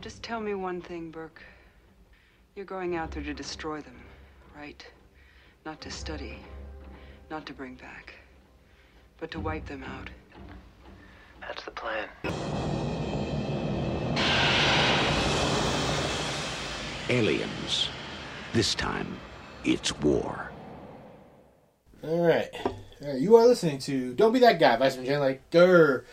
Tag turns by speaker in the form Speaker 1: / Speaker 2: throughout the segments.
Speaker 1: Just tell me one thing, Burke. You're going out there to destroy them, right? Not to study, not to bring back, but to wipe them out.
Speaker 2: That's the plan.
Speaker 3: Aliens. This time, it's war.
Speaker 4: All right. All right. You are listening to Don't Be That Guy, Vice Jen. Like, grr.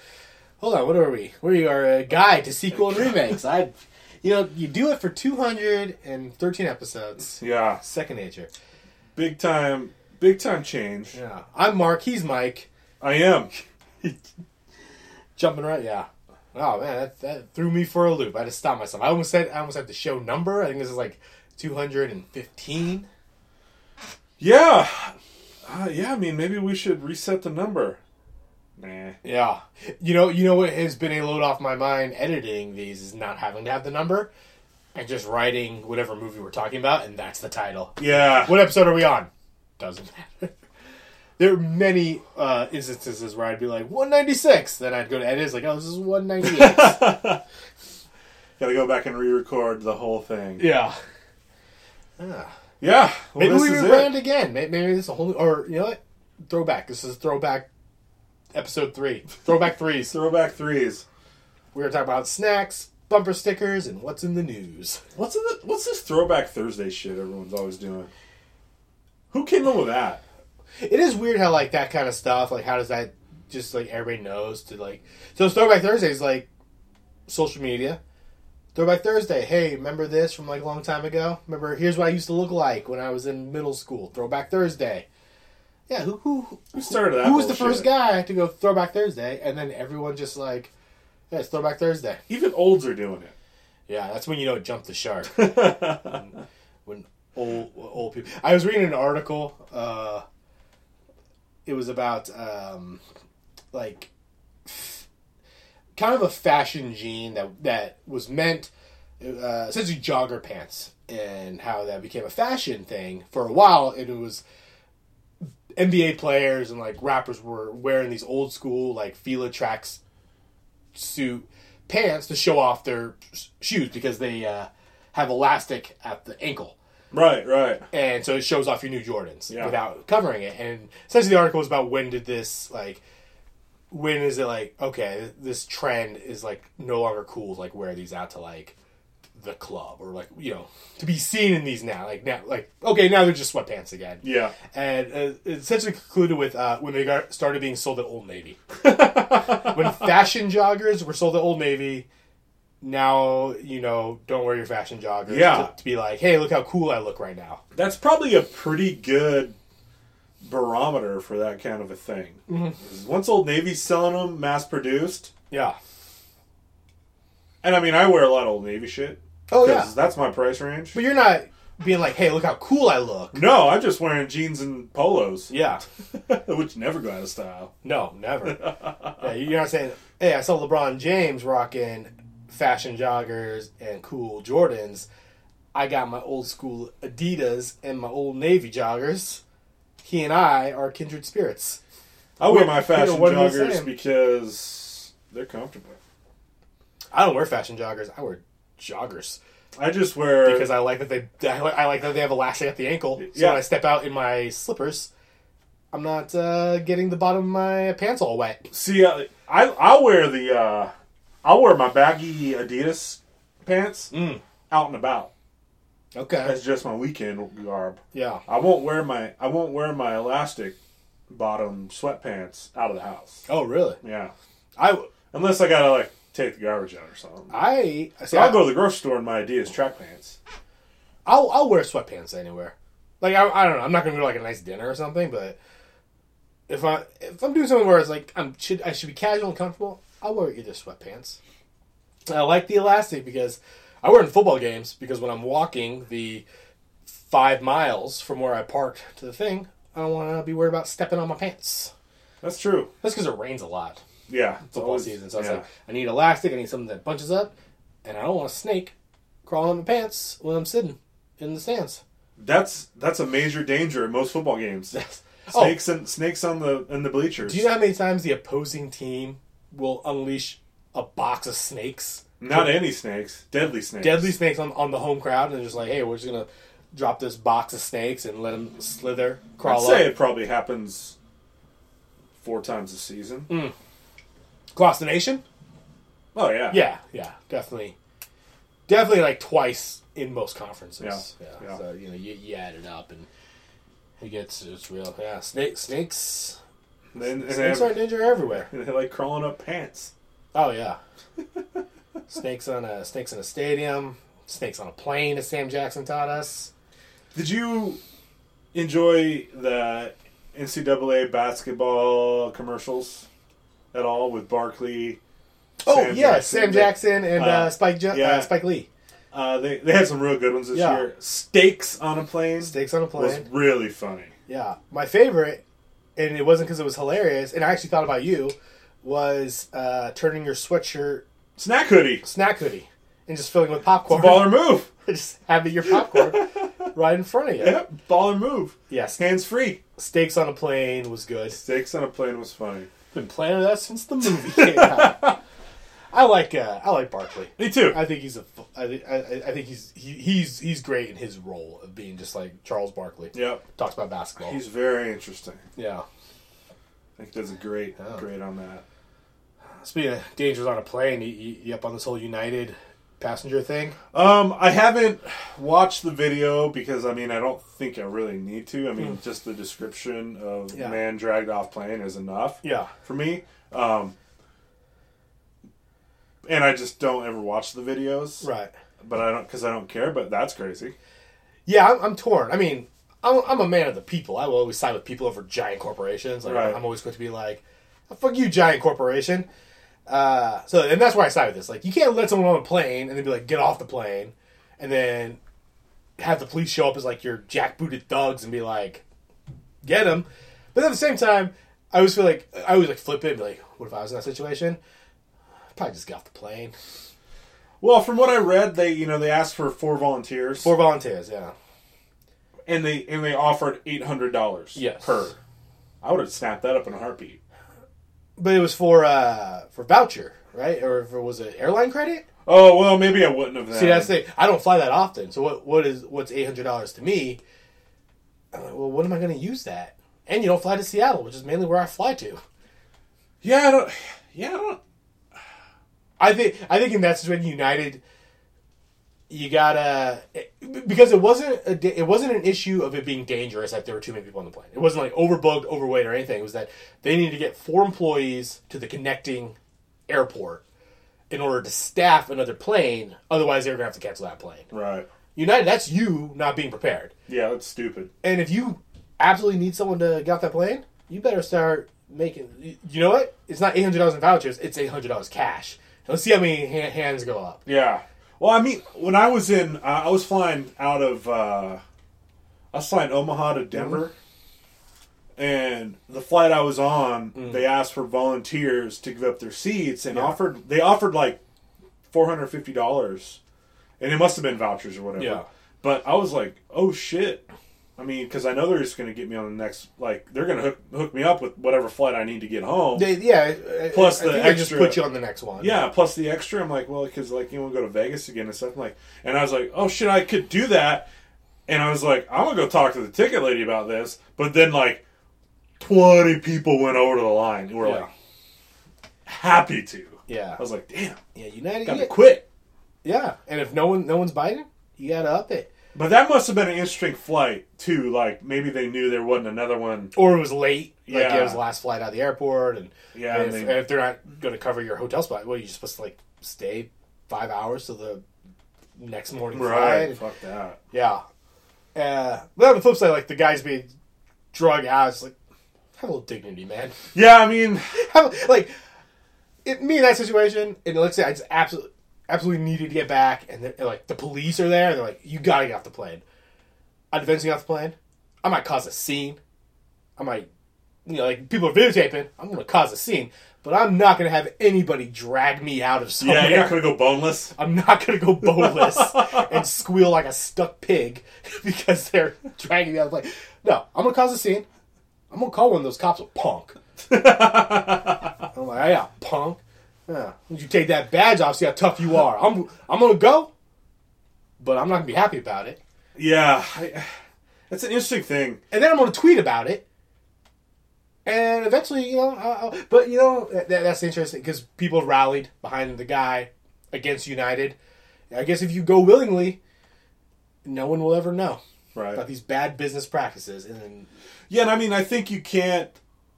Speaker 4: Hold on. What are we? We are a guide to sequel and remakes. I, you know, you do it for 213 episodes.
Speaker 5: Yeah,
Speaker 4: Second nature.
Speaker 5: big time, big time change.
Speaker 4: Yeah. I'm Mark. He's Mike.
Speaker 5: I am.
Speaker 4: Jumping right. Yeah. Oh man, that, that threw me for a loop. I had to stop myself. I almost said I almost had the show number. I think this is like 215.
Speaker 5: Yeah, uh, yeah. I mean, maybe we should reset the number. Nah.
Speaker 4: Yeah. You know, you know what has been a load off my mind editing these is not having to have the number and just writing whatever movie we're talking about and that's the title.
Speaker 5: Yeah.
Speaker 4: What episode are we on? Doesn't matter. There are many uh, instances where I'd be like 196, then I'd go to edit. It's like, oh, this is 198.
Speaker 5: Got to go back and re-record the whole thing.
Speaker 4: yeah. Ah.
Speaker 5: Yeah. Well,
Speaker 4: Maybe we rebrand again. Maybe, maybe this is a whole, new, or you know what? Throwback. This is a throwback episode three. Throwback threes.
Speaker 5: Throwback threes.
Speaker 4: We're gonna talk about snacks, bumper stickers, and what's in the news.
Speaker 5: What's the, what's this Throwback Thursday shit everyone's always doing? Who came up with that?
Speaker 4: It is weird how like that kind of stuff. Like, how does that just like everybody knows to like? So Throwback Thursday is like social media. Throwback Thursday. Hey, remember this from like a long time ago? Remember? Here's what I used to look like when I was in middle school. Throwback Thursday. Yeah. Who who
Speaker 5: Who started that?
Speaker 4: who was the first guy to go Throwback Thursday? And then everyone just like, yeah, it's Throwback Thursday.
Speaker 5: Even olds are doing it.
Speaker 4: Yeah, that's when you know it jumped the shark. when, when old old people. I was reading an article. Uh, it was about um, like kind of a fashion gene that that was meant uh, essentially jogger pants and how that became a fashion thing for a while. And it was NBA players and like rappers were wearing these old school like Fila tracks suit pants to show off their shoes because they uh, have elastic at the ankle.
Speaker 5: Right, right.
Speaker 4: And so it shows off your new Jordans
Speaker 5: Yeah.
Speaker 4: without covering it. And essentially the article was about when did this like when is it like okay this trend is like no longer cool to like wear these out to like the club or like you know to be seen in these now like now like okay now they're just sweatpants again
Speaker 5: Yeah.
Speaker 4: and uh, it essentially concluded with uh, when they got started being sold at Old Navy. when fashion joggers were sold at Old Navy, now you know don't wear your fashion joggers.
Speaker 5: Yeah.
Speaker 4: to, to be like, hey, look how cool I look right now.
Speaker 5: That's probably a pretty good barometer for that kind of a thing.
Speaker 4: Mm-hmm.
Speaker 5: Once Old Navy's selling them mass produced,
Speaker 4: Yeah.
Speaker 5: and I mean, I wear a lot of Old Navy shit.
Speaker 4: Oh yeah.
Speaker 5: That's my price range.
Speaker 4: But you're not being like, hey, look how cool I look.
Speaker 5: No, I'm just wearing jeans and polos,
Speaker 4: Yeah.
Speaker 5: which never go out of style.
Speaker 4: No, never. yeah, you're not saying, hey, I saw LeBron James rocking fashion joggers and cool Jordans. I got my old school Adidas and my old Navy joggers. He and I are kindred spirits.
Speaker 5: I wear my fashion
Speaker 4: am I
Speaker 5: joggers because they're comfortable.
Speaker 4: I don't wear fashion joggers. I wear joggers
Speaker 5: I just wear
Speaker 4: because I like that they. I like, that they have elastic at the ankle. So
Speaker 5: Yeah.
Speaker 4: when I step out in my slippers, I'm not uh, getting the bottom of my pants all wet.
Speaker 5: see. I I I'll wear the uh, I'll wear my baggy Adidas pants
Speaker 4: Mm.
Speaker 5: out and about.
Speaker 4: Okay.
Speaker 5: That's just my weekend garb.
Speaker 4: Yeah.
Speaker 5: I won't wear my I won't wear my elastic bottom sweatpants out of the house.
Speaker 4: Oh, really?
Speaker 5: Yeah,
Speaker 4: I.
Speaker 5: unless I gotta like take the garbage out or something.
Speaker 4: I. See,
Speaker 5: So I'll go to the grocery store and my idea is track pants.
Speaker 4: I'll I'll wear sweatpants anywhere. Like I, I don't know. I'm not gonna go to like a nice dinner or something, but if I if I'm doing something where it's like I'm should I should be casual and comfortable, I'll wear either sweatpants. I like the elastic because I wear it in football games because when I'm walking the five miles from where I parked to the thing, I don't want to be worried about stepping on my pants.
Speaker 5: That's true.
Speaker 4: That's because it rains a lot
Speaker 5: Yeah, it's
Speaker 4: football
Speaker 5: always-
Speaker 4: season. So it's
Speaker 5: yeah.
Speaker 4: like I need elastic. I need something that bunches up, and I don't want a snake crawling on my pants when I'm sitting in the stands.
Speaker 5: that's that's a major danger in most football games.
Speaker 4: Oh.
Speaker 5: Snakes and snakes on the in the bleachers.
Speaker 4: Do you know how many times the opposing team will unleash a box of snakes
Speaker 5: Not any snakes. Deadly snakes.
Speaker 4: deadly snakes on, on the home crowd, and they're just like, hey, we're just gonna drop this box of snakes and let them slither, crawl. Up.
Speaker 5: I'd say
Speaker 4: up.
Speaker 5: it probably happens four times a season.
Speaker 4: Mm. Across the nation?
Speaker 5: Oh yeah.
Speaker 4: Yeah, yeah, definitely, definitely like twice in most conferences.
Speaker 5: Yeah, yeah.
Speaker 4: So you know, you, you add it up, and it gets it's real. Yeah, snakes, snakes,
Speaker 5: Then,
Speaker 4: snakes
Speaker 5: have-
Speaker 4: are ninja everywhere.
Speaker 5: they like crawling up pants.
Speaker 4: Oh yeah, snakes on a snakes in a stadium, snakes on a plane, as Sam Jackson taught us.
Speaker 5: Did you enjoy the NCAA basketball commercials at all with Barkley?
Speaker 4: Oh
Speaker 5: Sam
Speaker 4: yeah,
Speaker 5: Jackson.
Speaker 4: Sam Jackson and uh,
Speaker 5: Uh,
Speaker 4: Spike jo-
Speaker 5: yeah.
Speaker 4: uh, Spike Lee.
Speaker 5: Uh, they they had some real good ones this
Speaker 4: Yeah.
Speaker 5: year. Steaks on a plane
Speaker 4: Snakes on a plane was
Speaker 5: really funny.
Speaker 4: Yeah, my favorite, and it wasn't because it was hilarious. And I actually thought about you, was uh, turning your sweatshirt
Speaker 5: Snack hoodie,
Speaker 4: snack hoodie and just filling it with popcorn.
Speaker 5: baller move.
Speaker 4: just having your popcorn right in front of you.
Speaker 5: Yep, baller move.
Speaker 4: Yes,
Speaker 5: Hands free.
Speaker 4: steaks on a plane was good.
Speaker 5: Steaks on a plane was funny.
Speaker 4: Been planning that since the movie came out. I like uh, I like Barkley.
Speaker 5: Me too.
Speaker 4: I think he's a I think I, I think he's he, he's he's great in his role of being just like Charles Barkley.
Speaker 5: Yep.
Speaker 4: Talks about basketball.
Speaker 5: He's very interesting.
Speaker 4: yeah.
Speaker 5: I think he does a great,
Speaker 4: Oh.
Speaker 5: great on that.
Speaker 4: Speaking of dangers on a plane, you, you, you up on this whole United passenger thing?
Speaker 5: Um, I haven't watched the video because I mean I don't think I really need to. I mean, just the description of.
Speaker 4: Yeah.
Speaker 5: man dragged off plane is enough
Speaker 4: Yeah.
Speaker 5: for me. Um, and I just don't ever watch the videos,
Speaker 4: Right.
Speaker 5: but I don't because I don't care. But that's crazy.
Speaker 4: Yeah, I'm, I'm torn. I mean, I'm, I'm a man of the people. I will always side with people over giant corporations. Like,
Speaker 5: Right.
Speaker 4: I'm always going to be like, "Oh, fuck you, giant corporation. Uh, so, and that's why I side with this. Like, you can't let someone on a plane and then be like, get off the plane, and then have the police show up as like your jackbooted thugs and be like, get him. But at the same time, I always feel like I always like flip it and be like, what if I was in that situation? I'd probably just get off the plane.
Speaker 5: Well, from what I read, they you know they asked for four volunteers,
Speaker 4: Four volunteers, yeah.
Speaker 5: and they and they offered eight hundred dollars
Speaker 4: Yes.
Speaker 5: per. I would have snapped that up in a heartbeat.
Speaker 4: But it was for uh for voucher, right? Or for, was it airline credit?
Speaker 5: Oh well, maybe I wouldn't have. Then.
Speaker 4: See, that's the thing. I don't fly that often. So what what is what's eight hundred dollars to me? I'm like, well, what am I going to use that? And you don't fly to Seattle, which is mainly where I fly to.
Speaker 5: yeah, I don't. Yeah, I don't.
Speaker 4: I think I think in that situation, United, you gotta because it wasn't a, it wasn't an issue of it being dangerous that there were too many people on the plane. It wasn't like overbooked, overweight, or anything. It was that they needed to get four employees to the connecting airport in order to staff another plane. Otherwise, they were gonna have to cancel that plane.
Speaker 5: Right.
Speaker 4: United, that's you not being prepared.
Speaker 5: Yeah, that's stupid.
Speaker 4: And if you absolutely need someone to get off that plane, you better start making. You know what? It's not eight hundred dollars in vouchers. It's eight hundred dollars cash. Let's see how many hands go up.
Speaker 5: Yeah. Well, I mean, when I was in, uh, I was flying out of, uh, I was flying Omaha to Denver, and the flight I was on, they asked for volunteers to give up their seats, and
Speaker 4: Yeah.
Speaker 5: offered they offered like four hundred fifty dollars, and it must have been vouchers or whatever.
Speaker 4: Yeah.
Speaker 5: But I was like, oh shit. I mean, because I know they're just going to get me on the next, like, they're going to hook, hook me up with whatever flight I need to get home.
Speaker 4: They, yeah.
Speaker 5: Plus
Speaker 4: I
Speaker 5: the
Speaker 4: they just
Speaker 5: extra-
Speaker 4: put you on the next one.
Speaker 5: Yeah, plus the extra. I'm like, well, because like you want to go to Vegas again and stuff. I'm like, and I was like, oh shit, I could do that. And I was like, I'm gonna go talk to the ticket lady about this. But then like, twenty people went over to the line and were
Speaker 4: Yeah.
Speaker 5: like, happy to.
Speaker 4: Yeah.
Speaker 5: I was like, damn,
Speaker 4: Yeah. United.
Speaker 5: got
Speaker 4: Yeah.
Speaker 5: to quit.
Speaker 4: yeah. And if no one no one's biting, you gotta up it.
Speaker 5: But that must have been an interesting flight too. Like maybe they knew there wasn't another one.
Speaker 4: Or it was late. Like
Speaker 5: Yeah.
Speaker 4: it was the last flight out of the airport, and
Speaker 5: Yeah,
Speaker 4: and
Speaker 5: and
Speaker 4: if,
Speaker 5: they-
Speaker 4: and if they're not going to cover your hotel spot, well, you're supposed to like stay five hours to the next morning
Speaker 5: Right.
Speaker 4: flight.
Speaker 5: Fuck that.
Speaker 4: Yeah. Uh, but on the flip side, like the guys being drug out, it's like have a little dignity, man.
Speaker 5: Yeah, I mean,
Speaker 4: Have, like it, me in that situation, and let's say I just absolutely absolutely needed to get back, and, and, like the police are there, and they're like, "You gotta get off the plane." I'd eventually get off the plane. I might cause a scene. I might, you know, like people are videotaping. I'm gonna cause a scene, but I'm not gonna have anybody drag me out of somewhere.
Speaker 5: yeah, you're not gonna go boneless.
Speaker 4: I'm not gonna go boneless and squeal like a stuck pig because they're dragging me out of the plane. No, I'm gonna cause a scene. I'm gonna call one of those cops a punk. I'm like, yeah, punk. Yeah. You take that badge off, see how tough you are? I'm I'm gonna go, but I'm not gonna be happy about it.
Speaker 5: Yeah, I, that's an interesting thing.
Speaker 4: and then I'm going to tweet about it. And eventually, you know, I'll, I'll- but you know, that, that's interesting because people rallied behind the guy against United. I guess if you go willingly, no one will ever know
Speaker 5: Right.
Speaker 4: about these bad business practices. And then,
Speaker 5: Yeah, and I mean, I think you can't.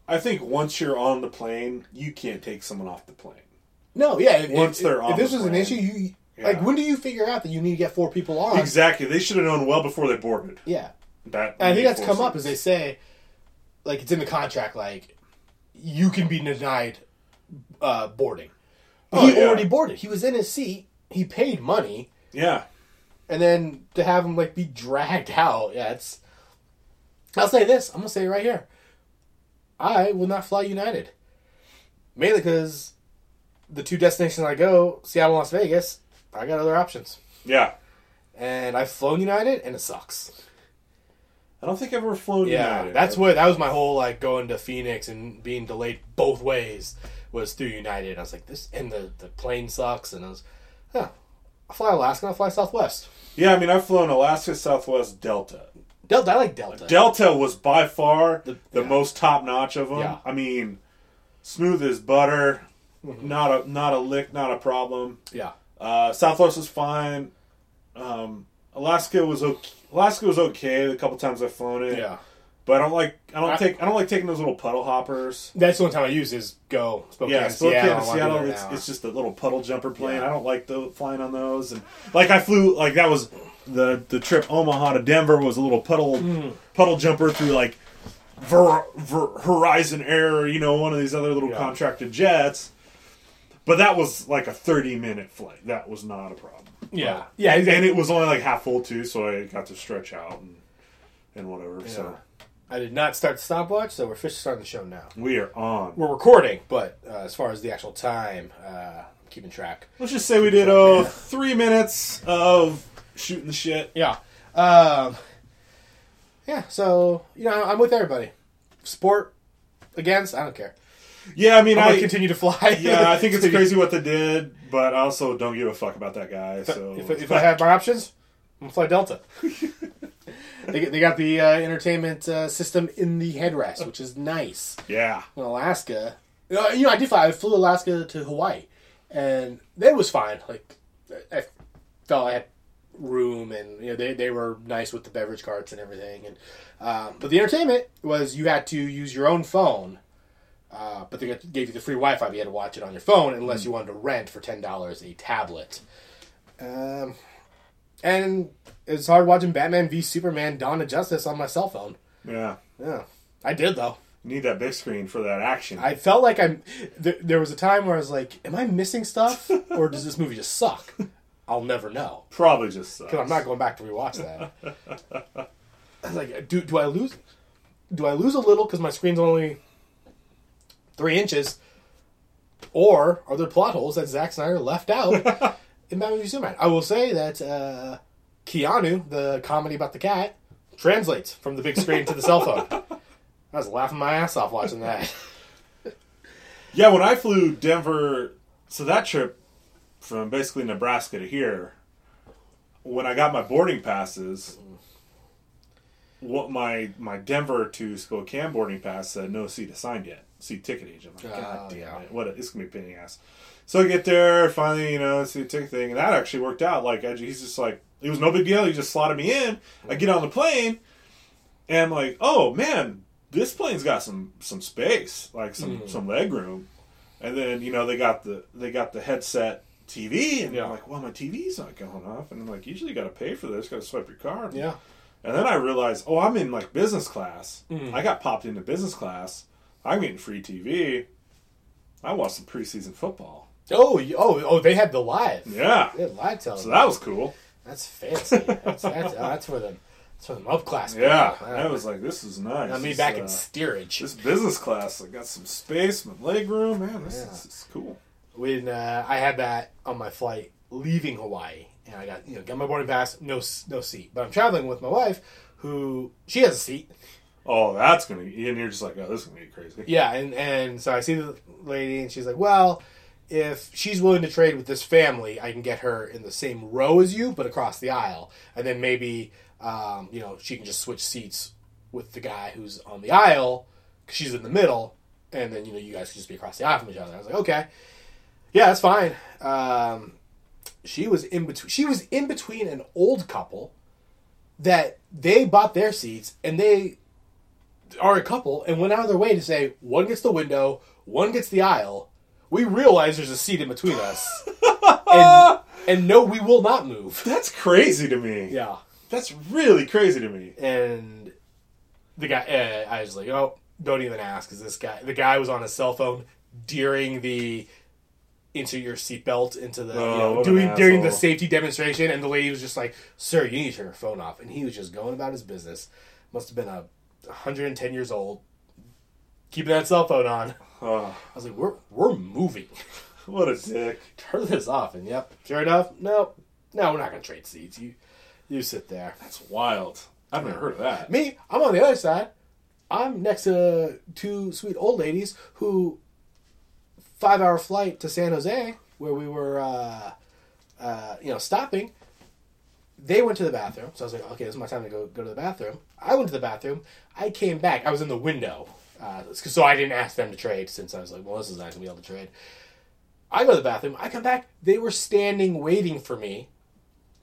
Speaker 5: I think once you're on the plane, you can't take someone off the plane.
Speaker 4: No, yeah, if,
Speaker 5: Once
Speaker 4: if,
Speaker 5: they're on,
Speaker 4: if
Speaker 5: this
Speaker 4: was an issue, you
Speaker 5: Yeah.
Speaker 4: like when do you figure out that you need to get four people on?
Speaker 5: Exactly. They should have known well before they boarded.
Speaker 4: Yeah,
Speaker 5: That
Speaker 4: and I think that's come up as they say, like it's in the contract, like you can be denied uh, boarding.
Speaker 5: Oh,
Speaker 4: he
Speaker 5: yeah.
Speaker 4: already boarded. He was in his seat. He paid money,
Speaker 5: Yeah.
Speaker 4: and then to have him like be dragged out, yeah, it's. I'll say this. I'm gonna say it right here. I will not fly United, mainly because the two destinations I go, Seattle, Las Vegas, I got other options,
Speaker 5: Yeah.
Speaker 4: and I've flown United, and it sucks.
Speaker 5: I don't think I've ever flown
Speaker 4: Yeah,
Speaker 5: United.
Speaker 4: that's what that was my whole like going to Phoenix and being delayed both ways was through United. I was like this, and the the plane sucks, and I was, yeah, I'll fly Alaska, I'll fly Southwest.
Speaker 5: Yeah, I mean, I've flown Alaska, Southwest, Delta.
Speaker 4: Delta, I like Delta.
Speaker 5: Delta was by far the,
Speaker 4: yeah.
Speaker 5: most top notch of them.
Speaker 4: Yeah.
Speaker 5: I mean, smooth as butter. Not a not a lick, not a problem.
Speaker 4: yeah,
Speaker 5: Uh, Southwest was fine. Um, Alaska was okay. Alaska was okay. The couple times I've flown it.
Speaker 4: yeah.
Speaker 5: But I don't like I don't
Speaker 4: I-
Speaker 5: take I don't like taking those little puddle hoppers.
Speaker 4: That's the only time I use is go Spokane,
Speaker 5: Yeah, Spokane
Speaker 4: Seattle.
Speaker 5: to Seattle. It's, it's just a little puddle jumper plane.
Speaker 4: Yeah.
Speaker 5: I don't like the flying on those. And like I flew like that was the the trip Omaha to Denver was a little puddle
Speaker 4: Hmm.
Speaker 5: puddle jumper through like Ver, Ver, Horizon Air, you know, one of these other little
Speaker 4: Yeah.
Speaker 5: contracted jets. But that was like a thirty minute flight. That was not a problem.
Speaker 4: yeah, yeah,
Speaker 5: and it was only like half full too, so I got to stretch out and and whatever. So
Speaker 4: I did not start the stopwatch, so we're officially starting the show now.
Speaker 5: we are on.
Speaker 4: We're recording, but uh, as far as the actual time, uh, I'm keeping track.
Speaker 5: Let's just say we did oh three minutes of shooting the shit.
Speaker 4: Yeah. Um, yeah, so, you know, I'm with everybody. Sport, against, I don't care.
Speaker 5: Yeah, I mean,
Speaker 4: I'm
Speaker 5: I
Speaker 4: continue to fly.
Speaker 5: yeah, I think it's crazy what they did, but I also don't give a fuck about that guy. So
Speaker 4: If, if I have my options, I'm to fly Delta. they, they got the uh, entertainment uh, system in the headrest, which is nice.
Speaker 5: yeah,
Speaker 4: In Alaska, you know, you know, I did fly. I flew Alaska to Hawaii, and that was fine. Like, I felt I had room, and you know, they, they were nice with the beverage carts and everything. And um, but the entertainment was you had to use your own phone. Uh, but they gave you the free Wi-Fi. But you had to watch it on your phone unless you wanted to rent for ten dollars a tablet. Um, and it's hard watching Batman v Superman: Dawn of Justice on my cell phone.
Speaker 5: yeah.
Speaker 4: Yeah, I did though.
Speaker 5: You need that big screen for that action.
Speaker 4: I felt like I'm. Th- there was a time where I was like, "Am I missing stuff, or does this movie just suck?" I'll never know
Speaker 5: Probably just sucks.
Speaker 4: because I'm not going back to rewatch that. I was like, "Do do I lose? Do I lose a little because my screen's only three inches, or are there plot holes that Zack Snyder left out in Batman v Superman?" I will say that uh, Keanu, the comedy about the cat, translates from the big screen to the cell phone. I was laughing my ass off watching that.
Speaker 5: Yeah, when I flew Denver, so that trip from basically Nebraska to here, when I got my boarding passes, what my my Denver to Spokane boarding pass said no seat assigned yet, seat ticket agent. I'm like,
Speaker 4: Oh,
Speaker 5: God damn
Speaker 4: yeah.
Speaker 5: it, what? A, it's gonna be a pain in the ass. So I get there, finally, you know, see the ticket thing, and that actually worked out. Like I, he's just like, it was no big deal. He just slotted me in. I get on the plane, and I'm like, oh man, this plane's got some some space, like some
Speaker 4: Mm.
Speaker 5: some leg room. And then you know they got the they got the headset TV, and
Speaker 4: Yeah.
Speaker 5: I'm like, well, my TV's not going off, and I'm like, usually you got to pay for this, got to swipe your card.
Speaker 4: Yeah.
Speaker 5: And then I realized, oh, I'm in like business class.
Speaker 4: Mm.
Speaker 5: I got popped into business class. I'm getting free TV. I watched some preseason football.
Speaker 4: Oh, oh, oh! They had the live.
Speaker 5: Yeah,
Speaker 4: They had live television.
Speaker 5: so that was cool.
Speaker 4: that's fancy. That's that's, oh, that's for them. That's for them up class.
Speaker 5: Yeah,
Speaker 4: Wow.
Speaker 5: I was like, this is nice.
Speaker 4: Now me
Speaker 5: This,
Speaker 4: back
Speaker 5: uh,
Speaker 4: in steerage.
Speaker 5: this business class. I got some space, my leg room. Man, this,
Speaker 4: Yeah.
Speaker 5: is, this is cool.
Speaker 4: when uh, I had that on my flight leaving Hawaii, and I got you know got my boarding pass, no no seat. But I'm traveling with my wife, who she has a seat.
Speaker 5: Oh, that's gonna. Be, And you're just like, oh, this is gonna be crazy.
Speaker 4: Yeah, and and so I see the lady, and she's like, "Well, if she's willing to trade with this family, I can get her in the same row as you, but across the aisle, and then maybe um, you know she can just switch seats with the guy who's on the aisle because she's in the middle, and then you know you guys can just be across the aisle from each other. I was like, okay, yeah, that's fine. Um, she was in between. She was in between an old couple that they bought their seats and they are a couple and went out of their way to say one gets the window, one gets the aisle. We realize there's a seat in between us, and, and no, we will not move.
Speaker 5: That's crazy to me.
Speaker 4: Yeah,
Speaker 5: That's really crazy to me.
Speaker 4: and the guy, uh, I was like, oh, don't even ask, because this guy, the guy was on his cell phone during the into your seatbelt into the you
Speaker 5: Oh,
Speaker 4: know, doing during the safety demonstration, and the lady was just like, "Sir, you need to turn your phone off," and he was just going about his business. Must have been a 110 years old, keeping that cell phone on.
Speaker 5: Oh,
Speaker 4: I was like, "We're we're moving.
Speaker 5: what a dick.
Speaker 4: Turn this off." And yep, sure enough, no, no, we're not gonna trade seats. You you sit there.
Speaker 5: That's wild. I've never heard of that.
Speaker 4: Me, I'm on the other side. I'm next to two sweet old ladies who five hour flight to San Jose where we were uh, uh, you know stopping. They went to the bathroom, so I was like, okay, this is my time to go go to the bathroom. I went to the bathroom. I came back. I was in the window, uh, so I didn't ask them to trade since I was like, well, this is not gonna be able to trade. I go to the bathroom. I come back. They were standing waiting for me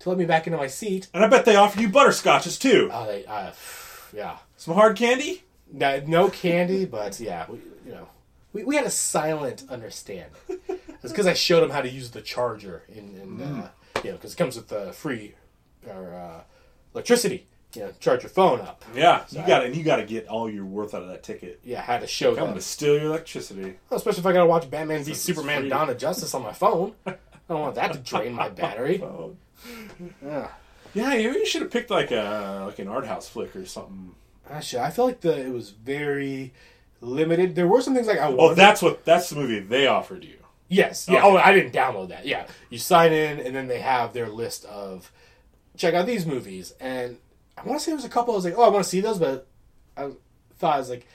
Speaker 4: to let me back into my seat.
Speaker 5: And I bet they offered you butterscotches too.
Speaker 4: Oh, they, uh, yeah.
Speaker 5: Some hard candy?
Speaker 4: No, no candy, but yeah, we, you know, we, we had a silent understand. It's because I showed them how to use the charger in, in uh, you know, because it comes with the free or uh, electricity. You know, charge your phone up.
Speaker 5: Yeah, you got and you got to get all your worth out of that ticket.
Speaker 4: Yeah, I had to show
Speaker 5: I'm
Speaker 4: them.
Speaker 5: to steal your electricity.
Speaker 4: Especially if I gotta watch Batman v Superman. Dawn of Justice on my phone. I don't want that to drain my battery.
Speaker 5: Oh.
Speaker 4: Yeah.
Speaker 5: Yeah, you, you should have picked like a like an art house flick or something.
Speaker 4: Actually, I feel like the it was very limited. There were some things like I
Speaker 5: Oh,
Speaker 4: wanted.
Speaker 5: that's what that's the movie they offered you.
Speaker 4: Yes. Yeah.
Speaker 5: Okay.
Speaker 4: Oh, I didn't download that. Yeah. You sign in, and then they have their list of check out these movies. And I want to say there was a couple. I was like, oh, I want to see those, but I thought I was like,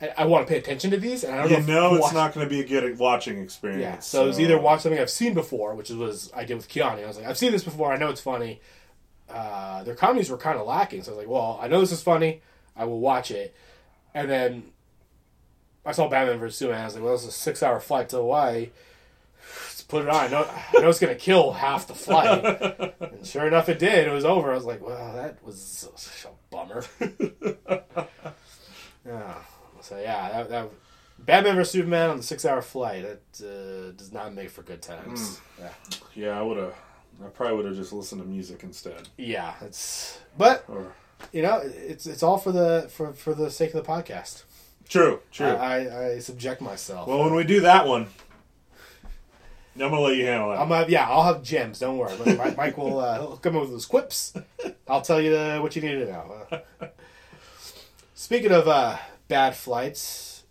Speaker 4: I, I want to pay attention to these, and I don't
Speaker 5: You
Speaker 4: know. if
Speaker 5: know it's
Speaker 4: watch-
Speaker 5: not going to be a good watching experience.
Speaker 4: Yeah. So it was either watch something I've seen before, which was I did with Keanu. I was like, I've seen this before. I know it's funny. Uh, their comedies were kind of lacking, so I was like, well, I know this is funny. I will watch it. And then I saw Batman vs Superman. I was like, well, this is a six-hour flight to Hawaii. Put it on. I know, I know it's going to kill half the flight. and sure enough, it did. It was over. I was like, well, that was such a bummer. yeah. So yeah, that, that Batman vs Superman on the six-hour flight. That uh, does not make for good times. Yeah.
Speaker 5: Yeah, I would have. I probably would have just listened to music instead.
Speaker 4: Yeah, it's but
Speaker 5: Or
Speaker 4: you know it's it's all for the for for the sake of the podcast.
Speaker 5: true, true.
Speaker 4: I, I, I subject myself.
Speaker 5: well, when we do that one, I'm gonna let you handle that.
Speaker 4: I'm yeah, I'll have gems. Don't worry. Mike, Mike will uh, he'll come up with those quips. I'll tell you uh, what you need to know. Uh, speaking of uh, bad flights,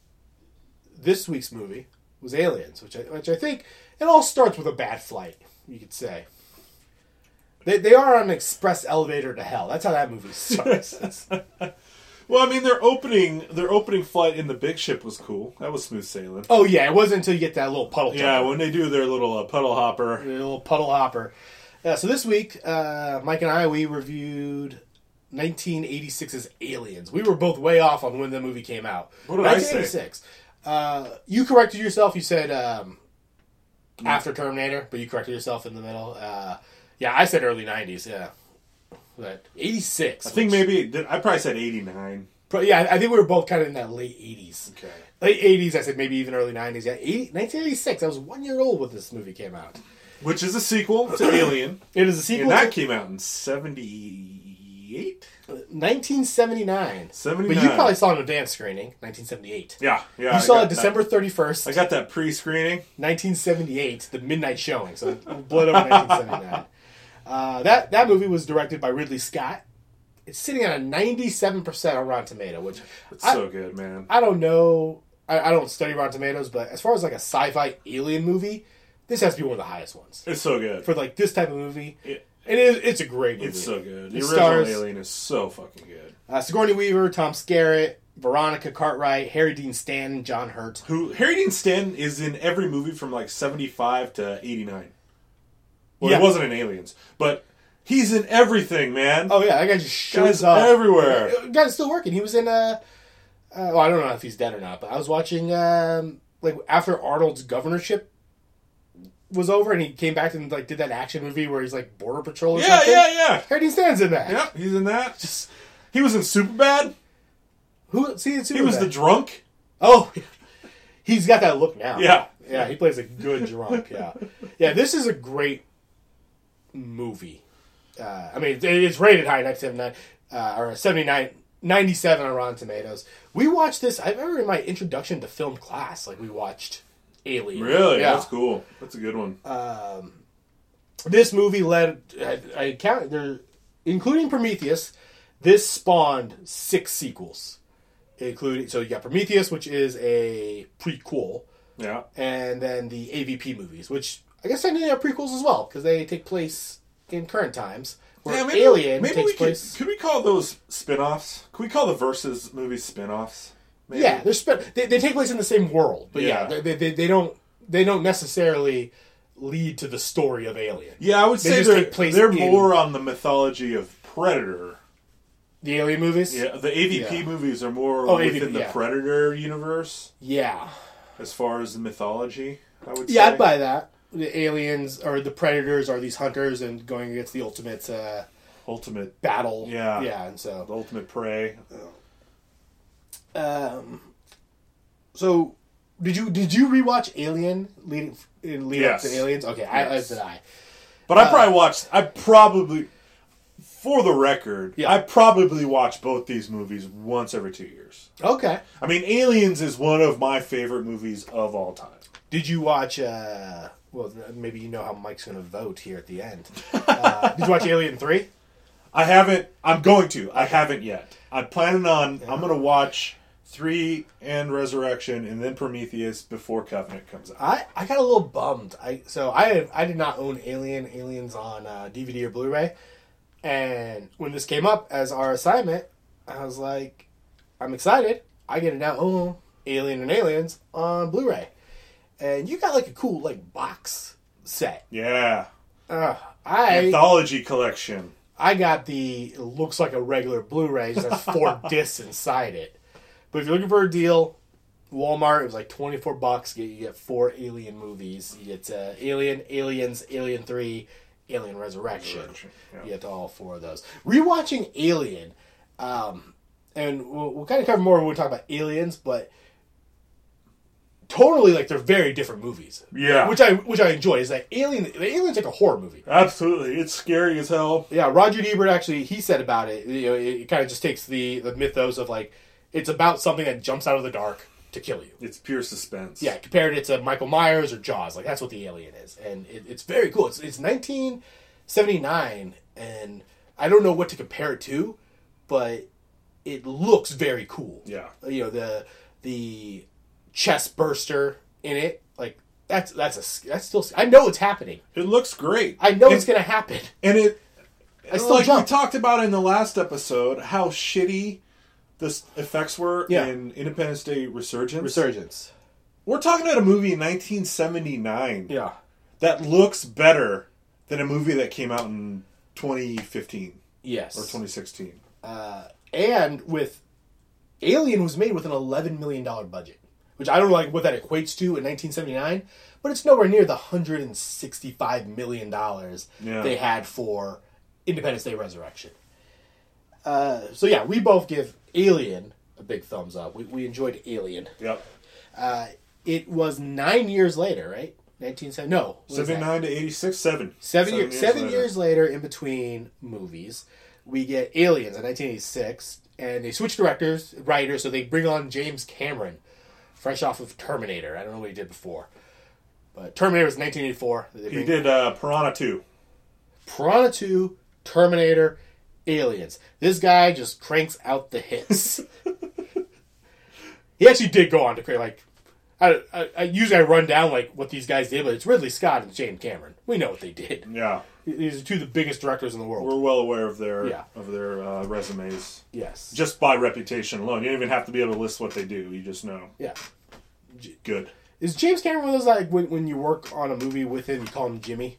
Speaker 4: this week's movie was Aliens, which I, which I think it all starts with a bad flight. You could say. They, they are on an express elevator to hell. That's how that movie starts.
Speaker 5: Well, I mean, their opening their opening flight in the big ship was cool. That was smooth sailing.
Speaker 4: oh yeah, it wasn't until you get that little puddle.
Speaker 5: Yeah,
Speaker 4: jumper.
Speaker 5: when they do their little uh, puddle hopper.
Speaker 4: a little puddle hopper. Yeah, so this week, uh, Mike and I we reviewed 1986's Aliens. We were both way off on when the movie came out.
Speaker 5: What did I say?
Speaker 4: 1986. Uh, you corrected yourself. You said um, after Terminator, but you corrected yourself in the middle. Uh, yeah, I said early 90s. Yeah, but 86.
Speaker 5: I think maybe I probably said 89.
Speaker 4: But yeah, I think we were both kind of in that late 80s.
Speaker 5: Okay.
Speaker 4: Late 80s, I said maybe even early 90s. Yeah, 80, 1986. I was one year old when this movie came out.
Speaker 5: Which is a sequel to Alien,
Speaker 4: It is a sequel
Speaker 5: and
Speaker 4: to
Speaker 5: that came out in 78.
Speaker 4: 1979.
Speaker 5: 79.
Speaker 4: But you probably saw it in a dance screening, 1978.
Speaker 5: Yeah, yeah.
Speaker 4: You saw it December
Speaker 5: That.
Speaker 4: 31st,
Speaker 5: I got that pre-screening.
Speaker 4: 1978, the midnight showing. So bled over 1979. Uh, that that movie was directed by Ridley Scott. It's sitting at a 97% on Rotten Tomato, which
Speaker 5: It's
Speaker 4: I,
Speaker 5: so good, man.
Speaker 4: I don't know. I, I don't study Rotten Tomatoes, but as far as like a sci-fi alien movie, this has to be one of the highest ones
Speaker 5: It's so good.
Speaker 4: for like this type of movie.
Speaker 5: It-
Speaker 4: It is. It's a great movie.
Speaker 5: It's so good. The
Speaker 4: It
Speaker 5: original
Speaker 4: stars-
Speaker 5: Alien is so fucking good.
Speaker 4: Uh, Sigourney Weaver, Tom Skerritt, Veronica Cartwright, Harry Dean Stanton, John Hurt.
Speaker 5: Who Harry Dean Stanton is in every movie from like seventy five to eighty nine. Well,
Speaker 4: Yeah.
Speaker 5: he wasn't in Aliens, but he's in everything, man.
Speaker 4: Oh yeah, that guy just shows
Speaker 5: Guy's
Speaker 4: up
Speaker 5: everywhere.
Speaker 4: Uh, Guy's still working. He was in uh, uh well, I don't know if he's dead or not, but I was watching um like after Arnold's governorship was over and he came back and like did that action movie where he's like border patrol or
Speaker 5: yeah,
Speaker 4: something.
Speaker 5: yeah, yeah.
Speaker 4: Harry Dean Stanton's in that.
Speaker 5: Yeah, he's in that. Just he was in Superbad.
Speaker 4: Who see it's
Speaker 5: He was the drunk.
Speaker 4: Oh, he's got that look now.
Speaker 5: Yeah.
Speaker 4: yeah, he plays a good drunk. Yeah, yeah. This is a great movie. Uh, I mean, it- it's rated high, 979, uh, or 79, 97 on Rotten Tomatoes. We watched this. I remember in my introduction to film class, like we watched Alien.
Speaker 5: Really?
Speaker 4: Yeah.
Speaker 5: That's cool. That's a good one.
Speaker 4: This movie led. I, I count there, including Prometheus. This spawned six sequels, including so you got Prometheus, which is a prequel.
Speaker 5: yeah.
Speaker 4: and then the AVP movies, which I guess technically are prequels as well because they take place in current times. Where
Speaker 5: Yeah, maybe,
Speaker 4: Alien
Speaker 5: maybe
Speaker 4: takes
Speaker 5: we
Speaker 4: place.
Speaker 5: Could, could we call those spin-offs? Could we call the Versus movies spin-offs? Maybe?
Speaker 4: Yeah, they're spe- they, they take place in the same world, but yeah,
Speaker 5: Yeah.
Speaker 4: they, they, they don't they don't necessarily lead to the story of Alien.
Speaker 5: Yeah, I would say they're,
Speaker 4: take place
Speaker 5: they're
Speaker 4: in-
Speaker 5: more on the mythology of Predator.
Speaker 4: The Alien movies.
Speaker 5: Yeah, the AVP
Speaker 4: Yeah.
Speaker 5: movies are more
Speaker 4: Oh,
Speaker 5: within
Speaker 4: AVP,
Speaker 5: the
Speaker 4: yeah.
Speaker 5: Predator universe
Speaker 4: yeah,
Speaker 5: as far as the mythology. I would say.
Speaker 4: yeah.
Speaker 5: say.
Speaker 4: I'd buy that. The aliens or the predators are these hunters and going against the ultimate uh,
Speaker 5: ultimate,
Speaker 4: battle.
Speaker 5: Yeah.
Speaker 4: yeah, and so
Speaker 5: the ultimate prey.
Speaker 4: Um, so did you did you rewatch Alien leading in lead
Speaker 5: Yes.
Speaker 4: up to Aliens? Okay, I,
Speaker 5: Yes.
Speaker 4: I did I.
Speaker 5: But I probably watched. I probably, for the record,
Speaker 4: Yeah.
Speaker 5: I probably watch both these movies once every two years.
Speaker 4: Okay.
Speaker 5: I mean, Aliens is one of my favorite movies of all time.
Speaker 4: Did you watch? uh Well, maybe you know how Mike's going to vote here at the end. Uh, did you watch Alien Three?
Speaker 5: I haven't. I'm going to. I haven't yet. I'm planning on. I'm going to watch three and Resurrection, and then Prometheus before Covenant comes out.
Speaker 4: I, I got a little bummed. I so I I did not own Alien Aliens on uh, DVD or Blu-ray, and when this came up as our assignment, I was like, I'm excited. I get to now own Alien and Aliens on Blu-ray, and you got like a cool like box set.
Speaker 5: Yeah,
Speaker 4: Uh, I
Speaker 5: anthology collection.
Speaker 4: I got the it looks like a regular Blu-ray, has four discs inside it. But if you're looking for a deal, Walmart it was like twenty four bucks. You get, you get four Alien movies. You get uh, Alien, Aliens, Alien Three, Alien Resurrection.
Speaker 5: Resurrection, yeah.
Speaker 4: You get all four of those. Rewatching Alien, um, and we'll, we'll kind of cover more when we talk about Aliens, but totally like they're very different movies.
Speaker 5: Yeah.
Speaker 4: which I which I enjoy. Is that Alien? The Alien's like a horror movie.
Speaker 5: Absolutely, it's scary as hell.
Speaker 4: Yeah, Roger Ebert actually he said about it. You know, it, it kind of just takes the the mythos of like it's about something that jumps out of the dark to kill you.
Speaker 5: It's pure suspense.
Speaker 4: Yeah, compared it to Michael Myers or Jaws, like that's what the alien is, and it, it's very cool. It's it's 1979, and I don't know what to compare it to, but it looks very cool.
Speaker 5: Yeah.
Speaker 4: you know the the chest burster in it, like that's that's a that's still I know it's happening.
Speaker 5: it looks great.
Speaker 4: I know
Speaker 5: And-
Speaker 4: it's gonna happen.
Speaker 5: And it,
Speaker 4: I still
Speaker 5: like
Speaker 4: jump.
Speaker 5: we talked about in the last episode, how shitty the effects were
Speaker 4: Yeah.
Speaker 5: in Independence Day Resurgence.
Speaker 4: Resurgence.
Speaker 5: We're talking about a movie in 1979
Speaker 4: Yeah.
Speaker 5: that looks better than a movie that came out in 2015
Speaker 4: Yes.
Speaker 5: or 2016.
Speaker 4: Uh, and with Alien was made with an eleven million dollar budget, which I don't know like what that equates to in 1979, but it's nowhere near the hundred and sixty-five million dollars
Speaker 5: Yeah.
Speaker 4: they had for Independence Day Resurrection. Uh, so yeah, we both give Alien a big thumbs up. We, we enjoyed Alien.
Speaker 5: Yep.
Speaker 4: It was nine years later, right? 1970. No, what was that?
Speaker 5: 79 to 86, seven.
Speaker 4: Seven, years, seven
Speaker 5: later.
Speaker 4: years later, in between movies, we get Aliens in 1986, and they switch directors, writers, so they bring on James Cameron, fresh off of Terminator. I don't know what he did before, but Terminator was 1984. They
Speaker 5: He did uh, Piranha 2.
Speaker 4: Piranha 2, Terminator, Aliens. This guy just cranks out the hits. he actually did go on to create like. I, I, I usually I run down like what these guys did, but it's Ridley Scott and James Cameron. We know what they did.
Speaker 5: Yeah,
Speaker 4: These are two of the biggest directors in the world.
Speaker 5: we're well aware of their
Speaker 4: Yeah.
Speaker 5: of their uh, resumes
Speaker 4: yes.
Speaker 5: just by reputation alone. You don't even have to be able to list what they do. You just know.
Speaker 4: yeah.
Speaker 5: Good.
Speaker 4: Is James Cameron one of those like when, when you work on a movie with him, you call him Jimmy?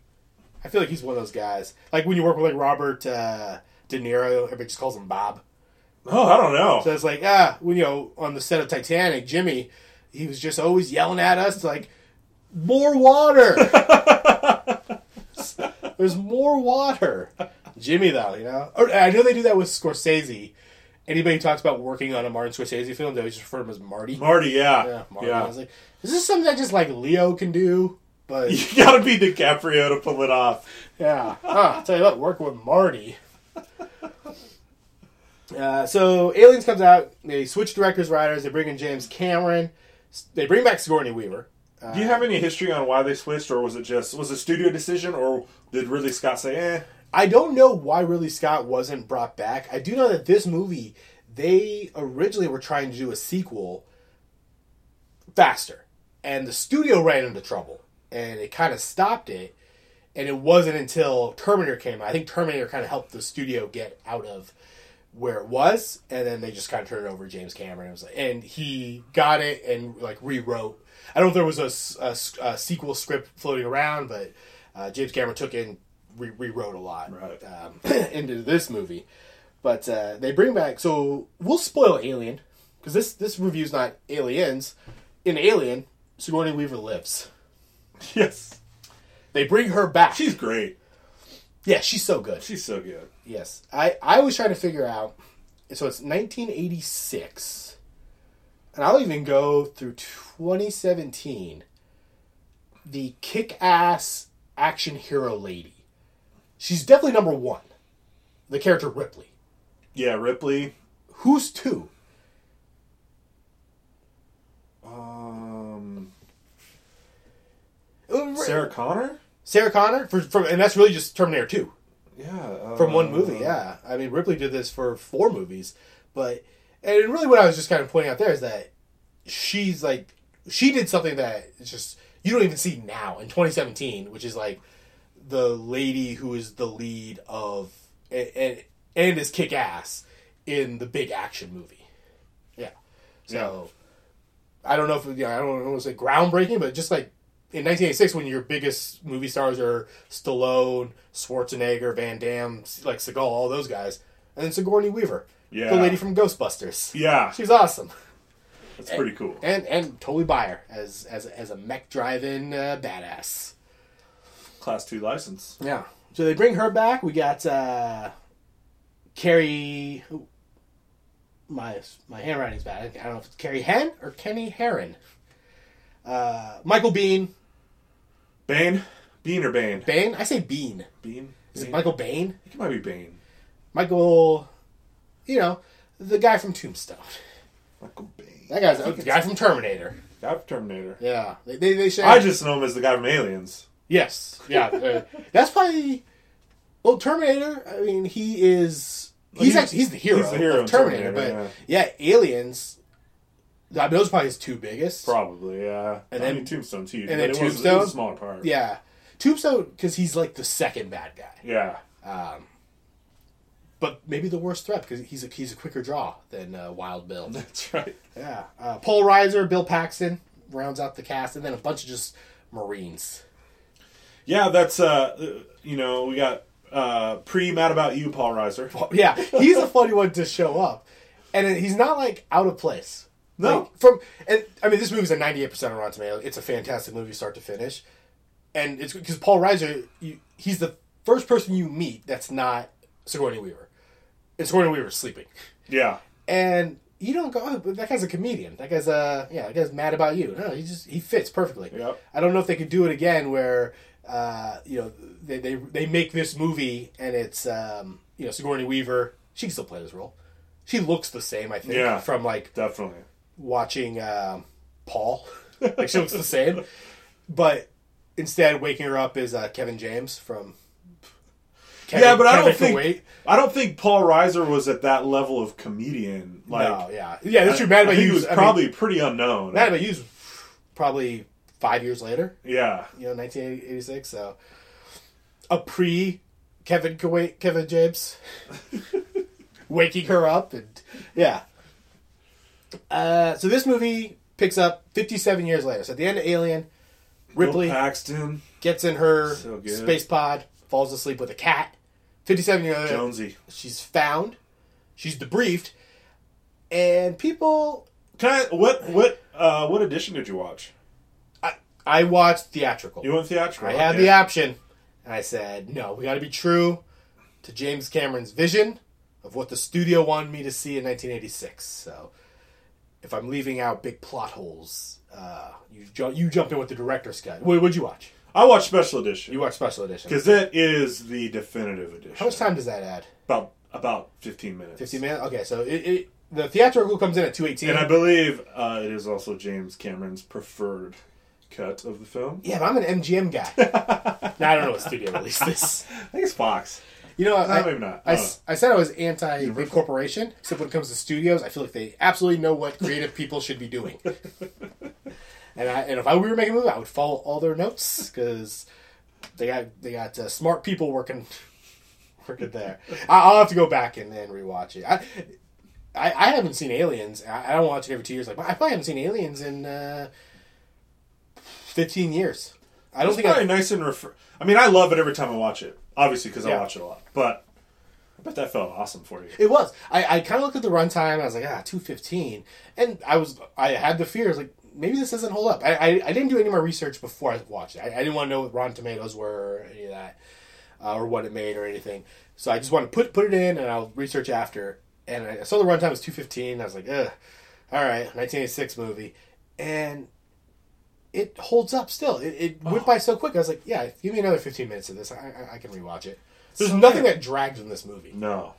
Speaker 4: I feel like he's one of those guys. Like when you work with like Robert uh, De Niro, everybody just calls him Bob.
Speaker 5: Oh, I don't know.
Speaker 4: So it's like ah, when you know on the set of Titanic, Jimmy, he was just always yelling at us like, "More water." There's more water. Jimmy though, you know. Or, I know they do that with Scorsese. Anybody who talks about working on a Martin Scorsese film, they always refer to him as Marty.
Speaker 5: Marty, yeah,
Speaker 4: Yeah, Marty.
Speaker 5: yeah.
Speaker 4: I was like, is this something that just like Leo can do? But
Speaker 5: You gotta be DiCaprio to pull it off.
Speaker 4: yeah, huh, I'll tell you what, working with Marty. Uh, so Aliens comes out. They switch directors, writers. They bring in James Cameron. They bring back Sigourney Weaver.
Speaker 5: Do you have any history on why they switched, or was it just was it a studio decision, or did Ridley Scott say, "Eh"?
Speaker 4: I don't know why Ridley Scott wasn't brought back. I do know that this movie, they originally were trying to do a sequel faster, and the studio ran into trouble, and it kind of stopped it. And it wasn't until Terminator came. I think Terminator kind of helped the studio get out of where it was, and then they just kind of turned it over to James Cameron. It was like, and he got it and like rewrote. I don't know if there was a sequel script floating around, but uh, James Cameron took it and re- rewrote a lot
Speaker 5: Right.
Speaker 4: um, into this movie. But uh, they bring back. So we'll spoil Alien because this this review's not Aliens. In Alien, Sigourney Weaver lives.
Speaker 5: Yes,
Speaker 4: They bring her back.
Speaker 5: she's great.
Speaker 4: yeah, she's so good.
Speaker 5: She's so good.
Speaker 4: Yes, I I was trying to figure out. So it's 1986, and I'll even go through 2017. The kick-ass action hero lady. She's definitely number one. The character Ripley.
Speaker 5: Yeah, Ripley.
Speaker 4: Who's two?
Speaker 5: Um,
Speaker 4: Uh,
Speaker 5: Sarah Connor.
Speaker 4: Sarah Connor for, from, and that's really just Terminator 2
Speaker 5: Yeah,
Speaker 4: from one movie. Um, yeah, I mean Ripley did this for four movies, but and really what I was just kind of pointing out there is that she's like she did something that is just you don't even see now in 2017, which is like the lady who is the lead of and and, is kick ass in the big action movie. Yeah, so I don't know if you know, I don't want to say groundbreaking, but just like in 1986 when your biggest movie stars are Stallone, Schwarzenegger, Van Damme, like Seagal, all those guys, and then Sigourney Weaver,
Speaker 5: Yeah.
Speaker 4: the lady from Ghostbusters.
Speaker 5: Yeah,
Speaker 4: She's awesome,
Speaker 5: that's pretty cool.
Speaker 4: and and totally buy her as as as a mech driving uh, badass.
Speaker 5: Class two license.
Speaker 4: Yeah. So they bring her back. We got uh, Carrie. ooh, my my handwriting's bad. I don't know if it's Carrie Henn or Kenny Heron. Uh, Michael Bean.
Speaker 5: Bane, Bean or Bane?
Speaker 4: Bane. I say Bean.
Speaker 5: Bean.
Speaker 4: Is it
Speaker 5: Bane?
Speaker 4: Michael Bain?
Speaker 5: It might be Bane.
Speaker 4: Michael. You know, the guy from Tombstone.
Speaker 5: Michael Bane.
Speaker 4: That guy's the guy from Terminator.
Speaker 5: Guy from Terminator.
Speaker 4: Yeah, they they, they say
Speaker 5: I just know him as the guy from Aliens.
Speaker 4: yes, yeah. uh, that's probably well Terminator. I mean, he is. He's
Speaker 5: he's-
Speaker 4: actually he's the hero.
Speaker 5: he's the hero
Speaker 4: of Terminator,
Speaker 5: Terminator,
Speaker 4: but yeah. Aliens. I mean, those probably his two biggest.
Speaker 5: Probably, yeah.
Speaker 4: And
Speaker 5: I
Speaker 4: then-
Speaker 5: mean, Tombstone's huge.
Speaker 4: and then
Speaker 5: it was, it was a smaller part.
Speaker 4: Yeah, Tombstone because he's like the second bad guy,
Speaker 5: Yeah.
Speaker 4: but maybe the worst threat because he's a he's a quicker draw than uh, Wild Bill.
Speaker 5: That's right.
Speaker 4: yeah, uh, Paul Reiser, Bill Paxton rounds out the cast, and then a bunch of just Marines.
Speaker 5: Yeah, that's, uh, uh, you know, we got uh, pre Mad About You, Paul Reiser.
Speaker 4: Yeah, he's a funny one to show up, and he's not like out of place.
Speaker 5: No.
Speaker 4: Like, from and I mean this movie's a ninety eight percent on Rotten Tomatoes. It's a fantastic movie, start to finish, and it's because Paul Reiser, you, he's the first person you meet that's not Sigourney Weaver, and Sigourney Weaver's sleeping,
Speaker 5: Yeah.
Speaker 4: and you don't go, oh, but that guy's a comedian. That guy's uh yeah, that guy's mad about you. No, he just he fits perfectly.
Speaker 5: Yep.
Speaker 4: I don't know if they could do it again where uh, you know they, they they make this movie and it's um, you know Sigourney Weaver. She can still play this role. She looks the same, I think,
Speaker 5: Yeah.
Speaker 4: from like
Speaker 5: Definitely.
Speaker 4: Watching um, Paul. like she looks the same, but instead waking her up is uh, Kevin James from. Kevin,
Speaker 5: yeah, but I don't think
Speaker 4: Wait.
Speaker 5: I don't think Paul Reiser was at that level of comedian. Like,
Speaker 4: no, yeah, yeah. That's true. Mad About You
Speaker 5: he was
Speaker 4: I mean,
Speaker 5: probably pretty unknown.
Speaker 4: Mad About You's probably five years later.
Speaker 5: yeah.
Speaker 4: you know, 1986. So, a pre Kevin Kuwait, Kevin James waking her up and yeah. Uh, so this movie picks up 57 years later. So at the end of Alien, Ripley
Speaker 5: Bill Paxton,
Speaker 4: gets in her
Speaker 5: So
Speaker 4: space pod, falls asleep with a cat. 57 years later,
Speaker 5: Jonesy.
Speaker 4: she's found, she's debriefed, and people.
Speaker 5: Can I, what what uh, what edition did you watch?
Speaker 4: I, I watched theatrical.
Speaker 5: You went theatrical.
Speaker 4: I had the option, and I said, no, we got to be true to James Cameron's vision of what the studio wanted me to see in 1986. So, if I'm leaving out big plot holes, uh, you ju- you jumped in with the director's cut. What would you watch?
Speaker 5: I watched special edition
Speaker 4: You watch special edition.
Speaker 5: because that is the definitive edition.
Speaker 4: How much time does that add?
Speaker 5: About about fifteen minutes.
Speaker 4: 15 minutes. Okay, so it, it the theatrical comes in at 218.
Speaker 5: And I believe uh, it is also James Cameron's preferred cut of the film.
Speaker 4: yeah, but I'm an MGM guy. now, I don't know what studio released this.
Speaker 5: I think it's Fox.
Speaker 4: You know, I,
Speaker 5: No, maybe not.
Speaker 4: I,
Speaker 5: I don't
Speaker 4: said I was anti big corporation, except when it comes to studios, I feel like they absolutely know what creative people should be doing. and I, and if I were making a movie, I would follow all their notes because they got they got uh, smart people working working there. I, I'll have to go back and then rewatch it. I I, I haven't seen Aliens. I, I don't watch it every two years. Like I probably haven't seen Aliens in uh, fifteen years. I don't
Speaker 5: It's
Speaker 4: think
Speaker 5: probably
Speaker 4: I.
Speaker 5: nice and refer. I mean, I love it every time I watch it. Obviously, because
Speaker 4: Yeah.
Speaker 5: I watch it a lot. But I bet that felt awesome for you.
Speaker 4: It was. I, I kind of looked at the runtime. I was like, ah, two fifteen, and I was I had the fear fears like maybe this doesn't hold up. I, I, I didn't do any more research before I watched it. I, I didn't want to know what Rotten Tomatoes were or any of that, uh, or what it made or anything. So I just wanted to put put it in, and I'll research after. And I saw the runtime was two fifteen. I was like, ugh, all right, nineteen eighty six movie, and it holds up still. It, it went by so quick. I was like, yeah, give me another fifteen minutes of this. I, I, I can rewatch it. There's
Speaker 5: So
Speaker 4: nothing
Speaker 5: good.
Speaker 4: that drags in this movie.
Speaker 5: No.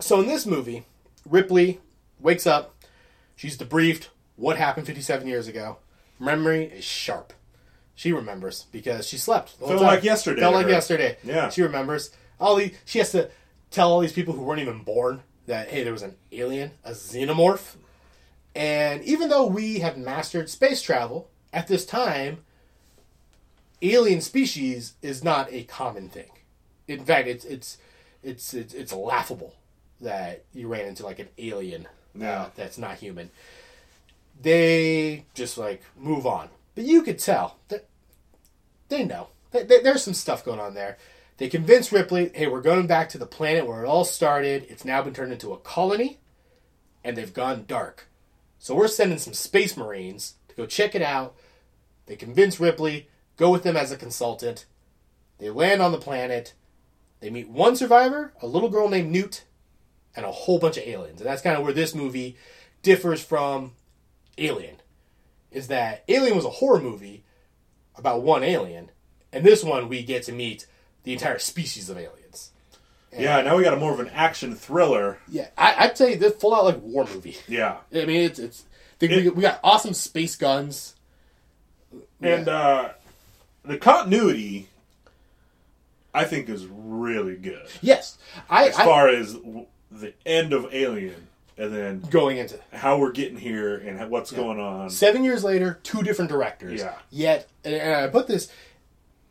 Speaker 4: So in this movie, Ripley wakes up. She's debriefed what happened 57 years ago. Memory is sharp. She remembers because she slept. the
Speaker 5: Felt
Speaker 4: time.
Speaker 5: like yesterday
Speaker 4: Felt like
Speaker 5: her.
Speaker 4: yesterday.
Speaker 5: Yeah.
Speaker 4: She remembers. All the, she has to tell all these people who weren't even born that hey, there was an alien, a xenomorph, and even though we have mastered space travel at this time, alien species is not a common thing. In fact, it's it's it's it's, it's laughable that you ran into like an alien
Speaker 5: Yeah.
Speaker 4: uh, that's not human. They just like move on, but you could tell that they know Th- th- there's some stuff going on there. They convince Ripley, "Hey, we're going back to the planet where it all started. It's now been turned into a colony, and they've gone dark. So we're sending some space marines to go check it out." They convince Ripley, go with them as a consultant. They land on the planet. They meet one survivor, a little girl named Newt, and a whole bunch of aliens. And that's kind of where this movie differs from Alien. Is that Alien was a horror movie about one alien, and this one we get to meet the entire species of aliens.
Speaker 5: Yeah, now we got a more of an action thriller.
Speaker 4: Yeah, I, I'd say this full out like war movie.
Speaker 5: Yeah.
Speaker 4: I mean, it's it's they, we, we got awesome space guns.
Speaker 5: And uh, the continuity, I think, is really good.
Speaker 4: Yes, I,
Speaker 5: As
Speaker 4: I
Speaker 5: far as the end of Alien and then
Speaker 4: going into
Speaker 5: how we're getting here and what's going on.
Speaker 4: Seven years later, two different directors.
Speaker 5: Yeah.
Speaker 4: Yet, and I put this: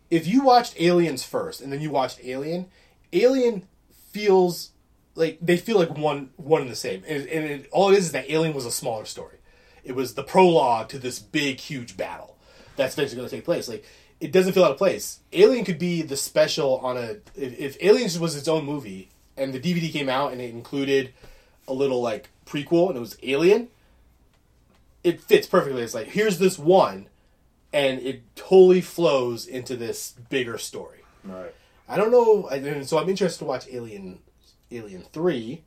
Speaker 4: if you watched Aliens first and then you watched Alien, Alien feels like they feel like one one and the same. And, and it, all it is is that Alien was a smaller story. It was the prologue to this big, huge battle that's eventually going to take place. Like it doesn't feel out of place. Alien could be the special on a if, if Aliens was its own movie and the DVD came out and it included a little like prequel and it was Alien it fits perfectly. It's like here's this one, and it totally flows into this bigger story.
Speaker 5: Right.
Speaker 4: I don't know, and so I'm interested to watch Alien, Alien Three,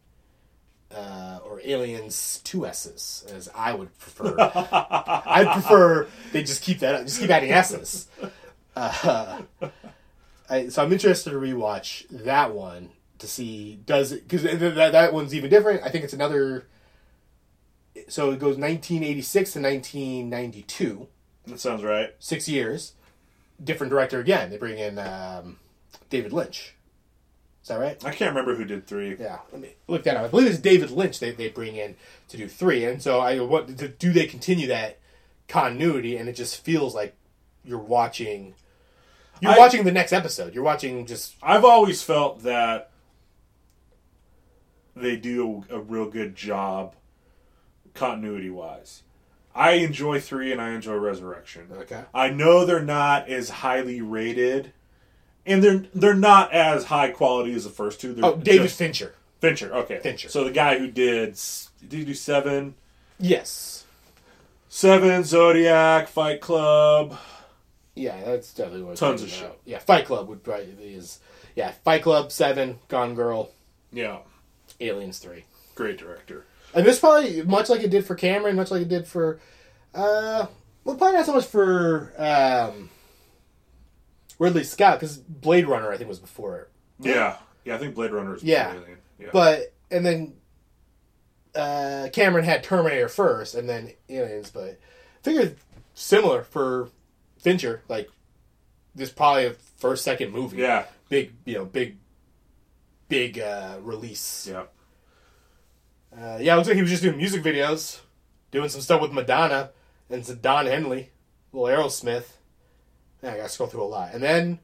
Speaker 4: uh, or Aliens Two S's, as I would prefer. I'd prefer they just keep that, just keep adding S's. Uh, I, so I'm interested to rewatch that one to see does it because that that one's even different. I think it's another. So it goes 1986 to 1992,
Speaker 5: That sounds right.
Speaker 4: six years. Different director again. They bring in um, David Lynch. Is that right?
Speaker 5: I can't remember who did three.
Speaker 4: Yeah, let me look that up. I believe it's David Lynch they, they bring in to do three, and so I what do they continue that continuity? And it just feels like you're watching. You're
Speaker 5: I-
Speaker 4: watching the next episode. You're watching just
Speaker 5: I've always felt that they do a real good job continuity wise. I enjoy three and I enjoy Resurrection.
Speaker 4: Okay.
Speaker 5: I know they're not as highly rated, and they're they're not as high quality as the first two. They're
Speaker 4: oh David
Speaker 5: just-
Speaker 4: Fincher.
Speaker 5: Fincher. Okay,
Speaker 4: Fincher.
Speaker 5: So the guy who did did he do seven,
Speaker 4: Yes.
Speaker 5: seven, Zodiac, Fight Club.
Speaker 4: Yeah, that's definitely what.
Speaker 5: Tons of shit.
Speaker 4: Yeah, Fight Club would probably is. Yeah, Fight Club Seven, Gone Girl,
Speaker 5: Yeah,
Speaker 4: Aliens Three.
Speaker 5: great director.
Speaker 4: And this probably much like it did for Cameron, much like it did for, uh, well, probably not so much for um, Ridley Scott because Blade Runner I think was before it.
Speaker 5: Yeah, yeah. I think Blade Runner is
Speaker 4: Yeah.
Speaker 5: Yeah.
Speaker 4: But and then uh, Cameron had Terminator first, and then Aliens. But I figured similar for Fincher, like this probably a first second movie.
Speaker 5: yeah,
Speaker 4: big you know big big uh, release.
Speaker 5: yeah.
Speaker 4: Uh, yeah, it looks like he was just doing music videos, doing some stuff with Madonna and some Don Henley, little Aerosmith. Yeah, I gotta scroll through a lot, and then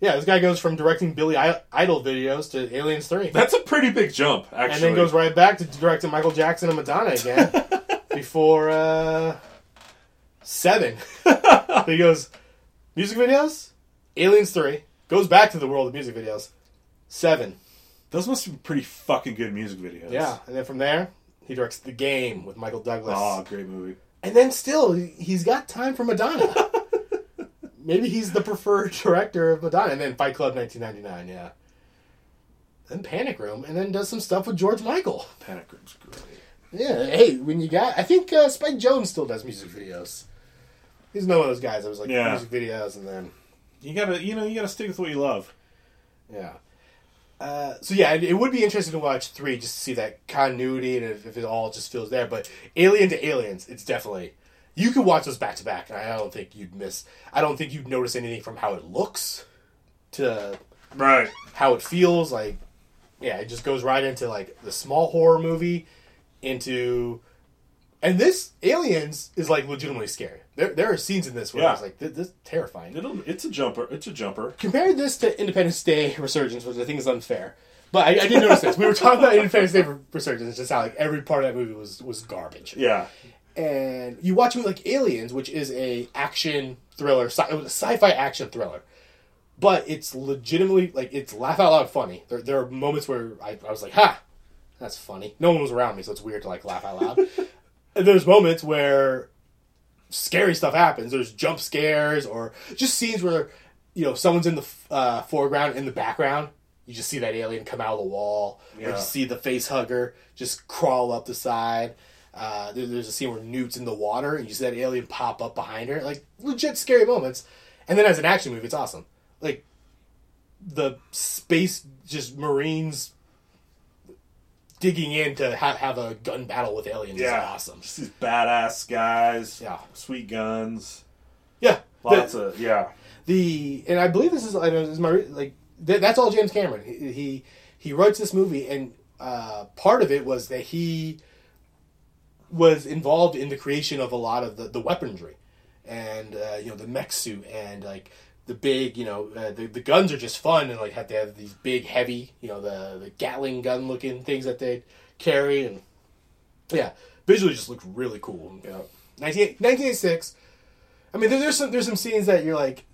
Speaker 4: yeah, this guy goes from directing Billy Idol videos to Aliens Three,
Speaker 5: That's a pretty big jump, actually.
Speaker 4: and then goes right back to directing Michael Jackson and Madonna again before uh, Seven. he goes music videos, Aliens Three, goes back to the world of music videos, Seven.
Speaker 5: Those must be pretty fucking good music videos.
Speaker 4: Yeah, and then from there, he directs The Game with Michael Douglas.
Speaker 5: Oh, great movie.
Speaker 4: And then still, he's got time for Madonna. Maybe he's the preferred director of Madonna. And then Fight Club 1999, yeah. Then Panic Room, and then does some stuff with George Michael.
Speaker 5: Panic Room's great.
Speaker 4: Yeah, hey, when you got, I think uh, Spike Jonze still does music videos. He's one of those guys that was like
Speaker 5: Yeah.
Speaker 4: music videos, and then
Speaker 5: You gotta, you know, you gotta stick with what you love.
Speaker 4: Yeah. Uh, so yeah, it, it would be interesting to watch three just to see that continuity and if, if it all just feels there. But Alien to Aliens, it's definitely you could watch those back to back, and I don't think you'd miss. I don't think you'd notice anything from how it looks to
Speaker 5: Right.
Speaker 4: how it feels. Like, yeah, it just goes right into like the small horror movie into. And this Aliens is like legitimately scary. There, there are scenes in this where I
Speaker 5: Yeah.
Speaker 4: was like, this, this is terrifying
Speaker 5: It'll, it's a jumper. It's a jumper.
Speaker 4: Compare this to Independence Day Resurgence, which I think is unfair. But I, I did notice this. We were talking about Independence Day Resurgence, It's just how like every part of that movie was was garbage.
Speaker 5: Yeah.
Speaker 4: And you watch a movie like Aliens, which is a action thriller, sci- it was a sci-fi action thriller, but it's legitimately like it's laugh out loud funny. There, there are moments where I, I was like, "Ha, that's funny." No one was around me, so it's weird to like laugh out loud. and there's moments where scary stuff happens. There's jump scares or just scenes where you know someone's in the uh, foreground, in the background. You just see that alien come out of the wall, or you see the face hugger just crawl up the side. Uh, there- there's a scene where Newt's in the water, and you see that alien pop up behind her. Like legit scary moments. And then as an action movie, it's awesome. Like the space, just Marines digging in to ha- have a gun battle with aliens
Speaker 5: Yeah.
Speaker 4: is awesome.
Speaker 5: Just these badass guys.
Speaker 4: Yeah.
Speaker 5: Sweet guns.
Speaker 4: Yeah,
Speaker 5: Lots
Speaker 4: the,
Speaker 5: of yeah.
Speaker 4: the and I believe this is, I know, this is my like th- that's all James Cameron. He he, he writes this movie, and uh, part of it was that he was involved in the creation of a lot of the, the weaponry, and uh, you know the mech suit and like the big you know uh, the the guns are just fun and like have to have these big heavy you know the the Gatling gun looking things that they carry and yeah visually just looked really cool. You know, 19, 1986. I mean, there, there's some there's some scenes that you're like,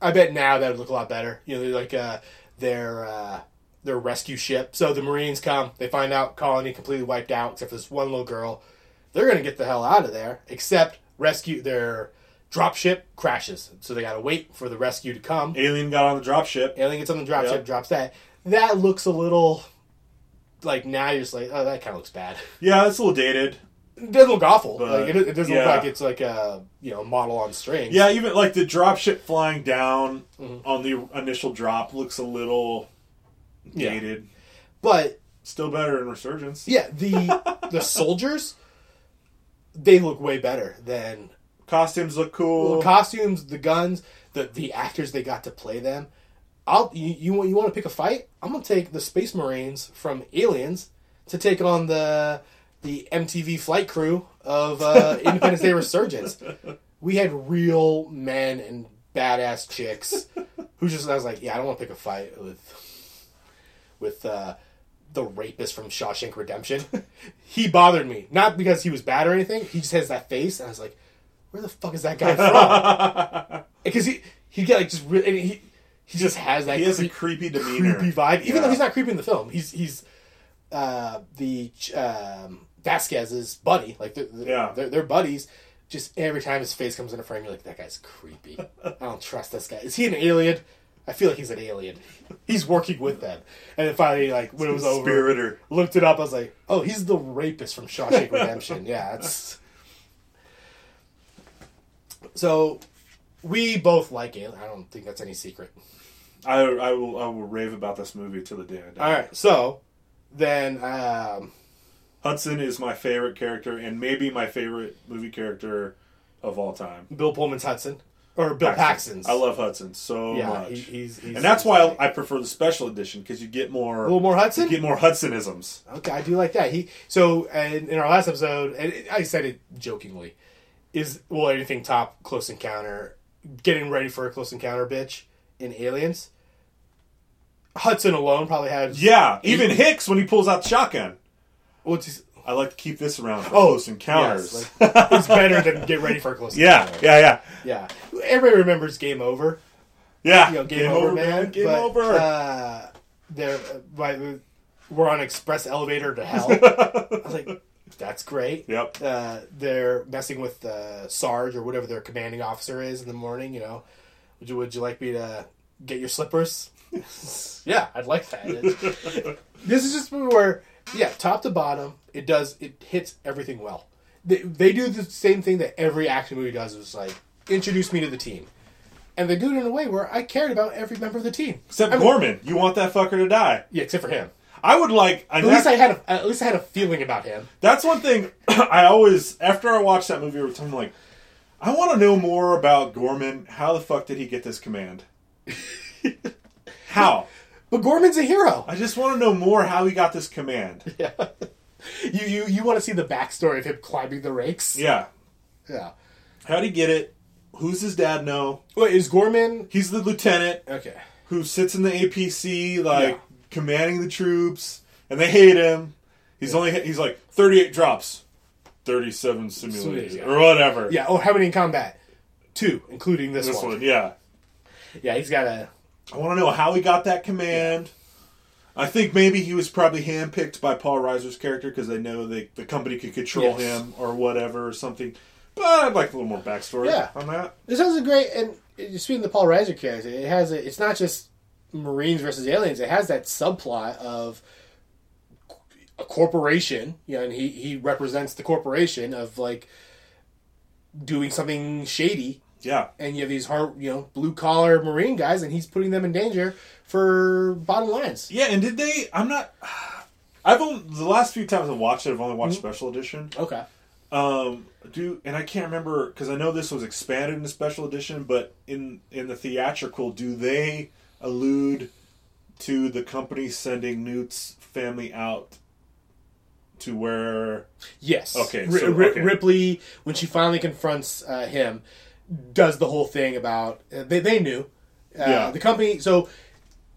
Speaker 4: I bet now that would look a lot better. You know, like uh, their uh, their rescue ship. So the Marines come, they find out colony completely wiped out except for this one little girl. They're gonna get the hell out of there. Except rescue their drop ship crashes, so they gotta wait for the rescue to come.
Speaker 5: Alien got on the dropship.
Speaker 4: Alien gets on the drop
Speaker 5: Yep.
Speaker 4: ship, drops that. That looks a little like now you're just like, oh, that kind of looks bad.
Speaker 5: Yeah, it's a little dated.
Speaker 4: It doesn't look awful.
Speaker 5: But,
Speaker 4: like it, it doesn't
Speaker 5: yeah.
Speaker 4: look like it's like a you know model on strings.
Speaker 5: Yeah, even like the dropship flying down
Speaker 4: Mm-hmm.
Speaker 5: on the initial drop looks a little
Speaker 4: Yeah.
Speaker 5: dated.
Speaker 4: but
Speaker 5: Still better in Resurgence.
Speaker 4: Yeah, the the soldiers they look way better than
Speaker 5: Costumes look cool.
Speaker 4: the costumes, the guns, the the actors they got to play them. I'll you you, want- you want to pick a fight? I'm gonna take the Space Marines from Aliens to take on the the MTV flight crew of uh, Independence Day Resurgence. We had real men and badass chicks who just I was like, yeah, I don't want to pick a fight with with uh, the rapist from Shawshank Redemption. he bothered me not because he was bad or anything. He just has that face, and I was like, where the fuck is that guy from? Because he he get like just re- and he he just has that
Speaker 5: He has a creepy demeanor.
Speaker 4: creepy vibe, even
Speaker 5: Yeah.
Speaker 4: though he's not creepy in the film. He's he's uh, the um, Vasquez's buddy, like they're,
Speaker 5: Yeah.
Speaker 4: they're, they're buddies. Just every time his face comes in a frame, you're like, that guy's creepy. I don't trust this guy. Is he an alien? I feel like he's an alien. He's working with them. And then finally, like when it was over,
Speaker 5: Spiritor.
Speaker 4: looked it up. I was like, oh, he's the rapist from Shawshank Redemption. yeah, it's. So, we both like it. I don't think that's any secret.
Speaker 5: I, I will I will rave about this movie till the day I die.
Speaker 4: All right, so then um,
Speaker 5: Hudson is my favorite character and maybe my favorite movie character of all time.
Speaker 4: Bill Pullman's Hudson or Bill Paxton's.
Speaker 5: I love Hudson so
Speaker 4: Yeah,
Speaker 5: much.
Speaker 4: he- he's- he's-
Speaker 5: and that's why I prefer the special edition because you get more
Speaker 4: a little more Hudson.
Speaker 5: you get more Hudsonisms.
Speaker 4: Okay, I do like that. He so and in our last episode, and I said it jokingly, is well anything top Close Encounter? Getting ready for a Close Encounter, bitch, in Aliens. Hudson alone probably had
Speaker 5: Yeah, even Hicks when he pulls out the shotgun.
Speaker 4: His,
Speaker 5: I like to keep this around for
Speaker 4: Oh,
Speaker 5: close encounters.
Speaker 4: yes, like, it's better than get ready for a Close
Speaker 5: yeah,
Speaker 4: Encounter.
Speaker 5: yeah, yeah,
Speaker 4: yeah. Everybody remembers Game Over.
Speaker 5: yeah.
Speaker 4: You know, Game, over, man.
Speaker 5: Game
Speaker 4: but,
Speaker 5: over.
Speaker 4: Uh, they're we're on express elevator to hell. I was like, that's great.
Speaker 5: Yep.
Speaker 4: uh, they're messing with uh, Sarge or whatever their commanding officer is in the morning. You know, would you would you like me to get your slippers? yeah, I'd like that. this is just where, yeah, top to bottom, it does it hits everything well. They, they do the same thing that every action movie does. Is like introduce me to the team, and they do it in a way where I cared about every member of the team.
Speaker 5: Except
Speaker 4: I mean-
Speaker 5: Gorman, you want that fucker to die.
Speaker 4: Yeah, except for him.
Speaker 5: I would like.
Speaker 4: At least I had a, at least I had a feeling about him.
Speaker 5: that's one thing I always after I watched that movie. I'm like, I want to know more about Gorman. How the fuck did he get this command? How?
Speaker 4: But Gorman's a hero.
Speaker 5: I just want to know more how he got this command.
Speaker 4: Yeah. You you you want to see the backstory of him climbing the rakes?
Speaker 5: Yeah.
Speaker 4: Yeah.
Speaker 5: How'd he get it? Who's his dad know?
Speaker 4: Wait, is Gorman
Speaker 5: He's the lieutenant
Speaker 4: okay?
Speaker 5: who sits in the APC, like
Speaker 4: Yeah.
Speaker 5: commanding the troops, and they hate him. He's only he's like thirty eight drops, thirty seven simulated
Speaker 4: Yeah.
Speaker 5: or whatever.
Speaker 4: Yeah. Oh, how many in combat? Two, including this,
Speaker 5: this
Speaker 4: one.
Speaker 5: one, yeah.
Speaker 4: Yeah, he's got a.
Speaker 5: I want to know how he got that command. I think maybe he was probably handpicked by Paul Reiser's character because they know they, the company could control
Speaker 4: Yes.
Speaker 5: him or whatever or something. But I'd like a little more backstory
Speaker 4: Yeah.
Speaker 5: on that.
Speaker 4: This has a great and speaking of the Paul Reiser character, it has a. It's not just Marines versus aliens. It has that subplot of a corporation, you know, and he he represents the corporation of like doing something shady
Speaker 5: Yeah.
Speaker 4: and you have these hard, you know, blue collar marine guys, and he's putting them in danger for bottom lines.
Speaker 5: Yeah, and did they? I'm not. I've only the last few times I've watched it, I've only watched
Speaker 4: Mm-hmm.
Speaker 5: special edition.
Speaker 4: Okay.
Speaker 5: Um, do and I can't remember because I know this was expanded in the special edition, but in in the theatrical, do they allude to the company sending Newt's family out to where?
Speaker 4: Yes.
Speaker 5: Okay, so-
Speaker 4: Ri-
Speaker 5: okay.
Speaker 4: Ripley, when she finally confronts uh, him, does the whole thing about uh, they they knew. Uh,
Speaker 5: Yeah.
Speaker 4: The company. So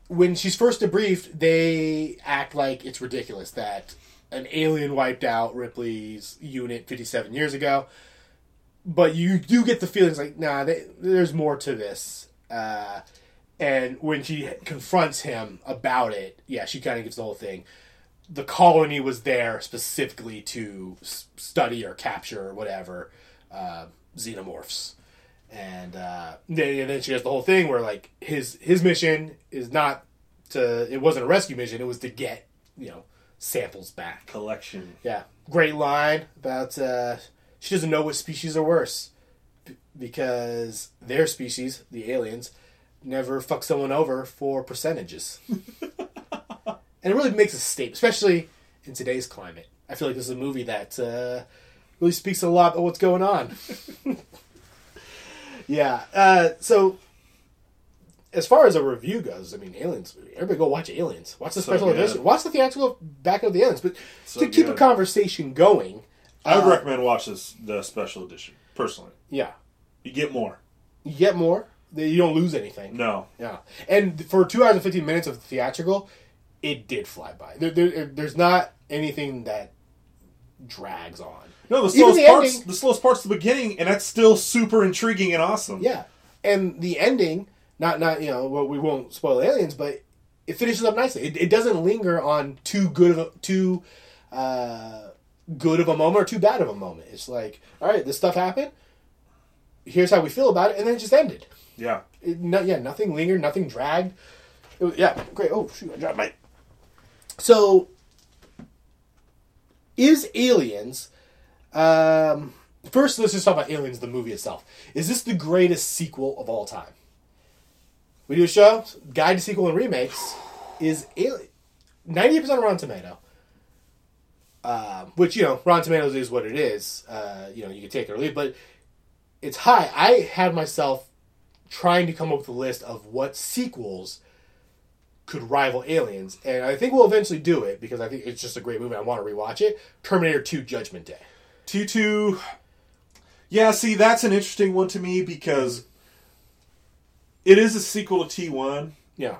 Speaker 4: when she's first debriefed, they act like it's ridiculous that an alien wiped out Ripley's unit 57 years ago. But you do get the feelings like, nah, they, there's more to this. Uh, and when she confronts him about it, yeah, she kind of gives the whole thing. The colony was there specifically to s- study or capture or whatever uh, xenomorphs, and uh, then, and then she has the whole thing where like his his mission is not to it wasn't a rescue mission; it was to get you know samples back.
Speaker 5: collection?
Speaker 4: Yeah, great line about uh, she doesn't know what species are worse b- because their species, the aliens, never fuck someone over for percentages. and it really makes a statement, especially in today's climate. I feel like this is a movie that uh, really speaks a lot about what's going on. yeah. Uh, so, as far as a review goes, I mean, Aliens. Everybody go watch Aliens. Watch the
Speaker 5: So
Speaker 4: special
Speaker 5: good.
Speaker 4: edition. Watch the theatrical back of the Aliens. But
Speaker 5: So
Speaker 4: to keep a conversation going,
Speaker 5: I would
Speaker 4: Uh,
Speaker 5: recommend watch this the special edition personally.
Speaker 4: yeah,
Speaker 5: You get more.
Speaker 4: you get more. You don't lose anything.
Speaker 5: No.
Speaker 4: Yeah, and for two hours and fifteen minutes of theatrical, it did fly by. There, there, there's not anything that drags on.
Speaker 5: No, the slowest
Speaker 4: the
Speaker 5: parts
Speaker 4: ending-
Speaker 5: the slowest parts the beginning, and that's still super intriguing and awesome.
Speaker 4: Yeah, and the ending, not not you know, well, we won't spoil aliens, but it finishes up nicely. It, it doesn't linger on too good of a, too uh, good of a moment or too bad of a moment. It's like, all right, this stuff happened. Here's how we feel about it, and then it just ended.
Speaker 5: Yeah.
Speaker 4: It, no, yeah, nothing lingered, nothing dragged. Was, yeah, great. Oh shoot, I dropped my. So, is Aliens? Um, first, let's just talk about Aliens, the movie itself. Is this the greatest sequel of all time? We do a show, guide to sequel and remakes. Is Alien ninety percent Rotten Tomato? Uh, which you know, Rotten Tomatoes is what it is. Uh, you know, you can take it or leave, but it's high. I had myself trying to come up with a list of what sequels could rival Aliens, and I think we'll eventually do it because I think it's just a great movie. I want to rewatch it. Terminator Two: Judgment Day.
Speaker 5: T2. Yeah, see, that's an interesting one to me because it is a sequel to T1,
Speaker 4: Yeah.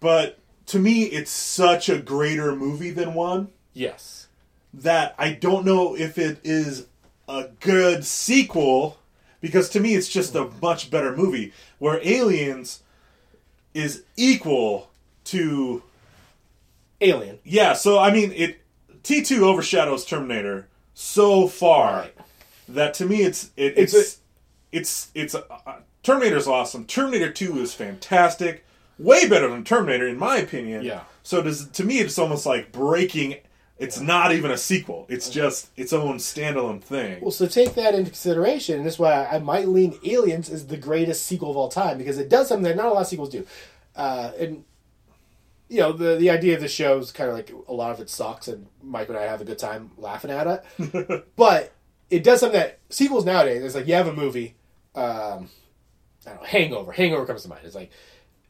Speaker 5: but to me, it's such a greater movie than one
Speaker 4: Yes.
Speaker 5: that I don't know if it is a good sequel because to me, it's just a much better movie. Where Aliens is equal to
Speaker 4: Alien.
Speaker 5: yeah. So I mean, it T2 overshadows Terminator so far.
Speaker 4: Right.
Speaker 5: that to me it's it,
Speaker 4: It's
Speaker 5: it's it's it's, uh, uh, Terminator's awesome. Terminator Two is fantastic, way better than Terminator in my opinion.
Speaker 4: Yeah.
Speaker 5: So does to me it's almost like breaking. It's not even a sequel. It's just its own standalone thing.
Speaker 4: Well, so take that into consideration, and this is why I might lean Aliens is the greatest sequel of all time because it does something that not a lot of sequels do. Uh, and you know, the the idea of the show is kind of like a lot of it sucks, and Mike and I have a good time laughing at it. but it does something that sequels nowadays. It's like you have a movie, um, I don't know, Hangover. Hangover comes to mind. It's like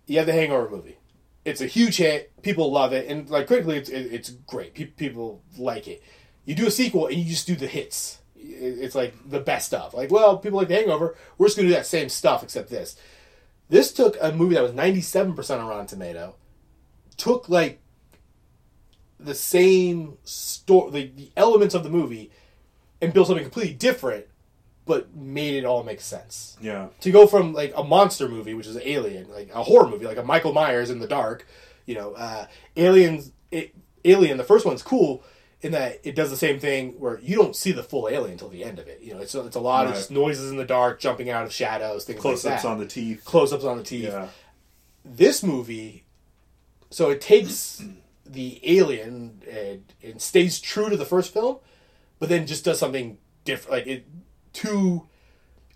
Speaker 4: you have the Hangover movie. It's a huge hit. People love it, and like critically, it's it, it's great. Pe- people like it. You do a sequel, and you just do the hits. It- It's like the best stuff. Like, well, people like the Hangover. We're just gonna do that same stuff, except this. This took a movie that was ninety seven percent on Rotten Tomato. Took like the same story, like the elements of the movie, and built something completely different, but made it all make sense
Speaker 5: yeah.
Speaker 4: to go from like a monster movie, which is Alien, like a horror movie, like a Michael Myers in the dark, you know, uh, Aliens, it, Alien, the first one's cool in that it does the same thing where you don't see the full alien until the end of it. You know, it's it's a lot of
Speaker 5: Right.
Speaker 4: just noises in the dark, jumping out of shadows, things like
Speaker 5: Close
Speaker 4: like
Speaker 5: ups
Speaker 4: that.
Speaker 5: on the teeth.
Speaker 4: close ups on the teeth.
Speaker 5: Yeah.
Speaker 4: This movie, so it takes the alien and, and stays true to the first film, but then just does something different. Like it, two.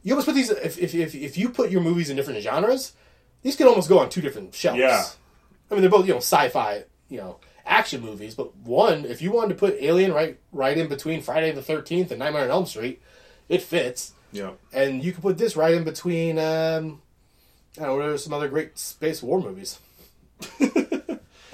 Speaker 4: You almost put these. If, if, if, if you put your movies in different genres, these could almost go on two different shelves.
Speaker 5: Yeah.
Speaker 4: I mean, they're both you know sci-fi, you know, action movies. But one, if you wanted to put Alien right right in between Friday the Thirteenth and Nightmare on Elm Street, it fits.
Speaker 5: Yeah.
Speaker 4: And you could put this right in between. Um, I don't know. What are some other great space war movies?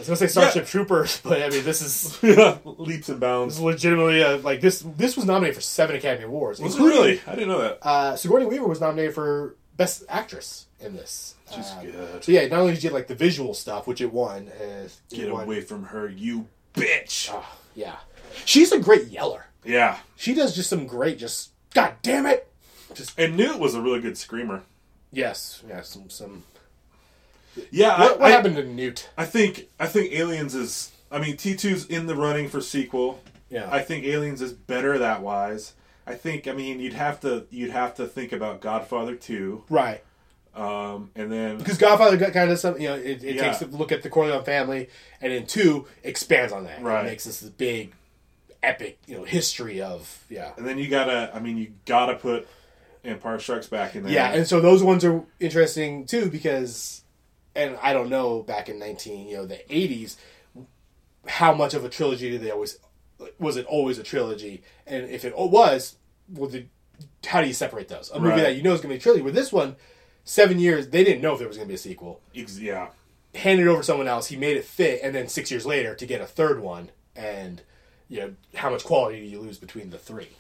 Speaker 4: I was gonna say Starship Troopers, but I mean, this is
Speaker 5: Yeah. Leaps and
Speaker 4: this
Speaker 5: bounds.
Speaker 4: is legitimately uh, like this. This was nominated for seven Academy Awards.
Speaker 5: Was it really? I didn't know that.
Speaker 4: Uh, Sigourney Weaver was nominated for Best Actress in this.
Speaker 5: She's
Speaker 4: Uh,
Speaker 5: good.
Speaker 4: So yeah, not only did you get like the visual stuff, which it won. Uh, it
Speaker 5: Get
Speaker 4: won-
Speaker 5: away from her, you bitch.
Speaker 4: Ah, yeah, she's a great yeller.
Speaker 5: Yeah.
Speaker 4: She does just some great, just God damn it. Just
Speaker 5: And Newt was a really good screamer.
Speaker 4: yes, yeah, some some.
Speaker 5: Yeah.
Speaker 4: What,
Speaker 5: I,
Speaker 4: what
Speaker 5: I-
Speaker 4: happened to Newt?
Speaker 5: I think I think Aliens is. I mean, T 2s in the running for sequel.
Speaker 4: Yeah,
Speaker 5: I think Aliens is better that wise. I think. I mean, you'd have to you'd have to think about Godfather two,
Speaker 4: right.
Speaker 5: um, and then
Speaker 4: Because Godfather got kind of something, you know, it, it
Speaker 5: Yeah.
Speaker 4: takes a look at the Corleone family, and then two expands on that.
Speaker 5: Right.
Speaker 4: makes this big, epic, you know, history of yeah.
Speaker 5: and then you gotta. I mean, you gotta put Empire Strikes Back in there.
Speaker 4: Yeah, and so those ones are interesting too because, and I don't know back in nineteen, you know, the eighties, how much of a trilogy did they always? Was it always a trilogy? And if it was, well, the, how do you separate those? A movie
Speaker 5: Right.
Speaker 4: that you know is going to be a trilogy. With this one, seven years, they didn't know if there was going to be a sequel.
Speaker 5: Yeah.
Speaker 4: Handed it over to someone else, he made it fit, and then six years later to get a third one, and you know how much quality do you lose between the three?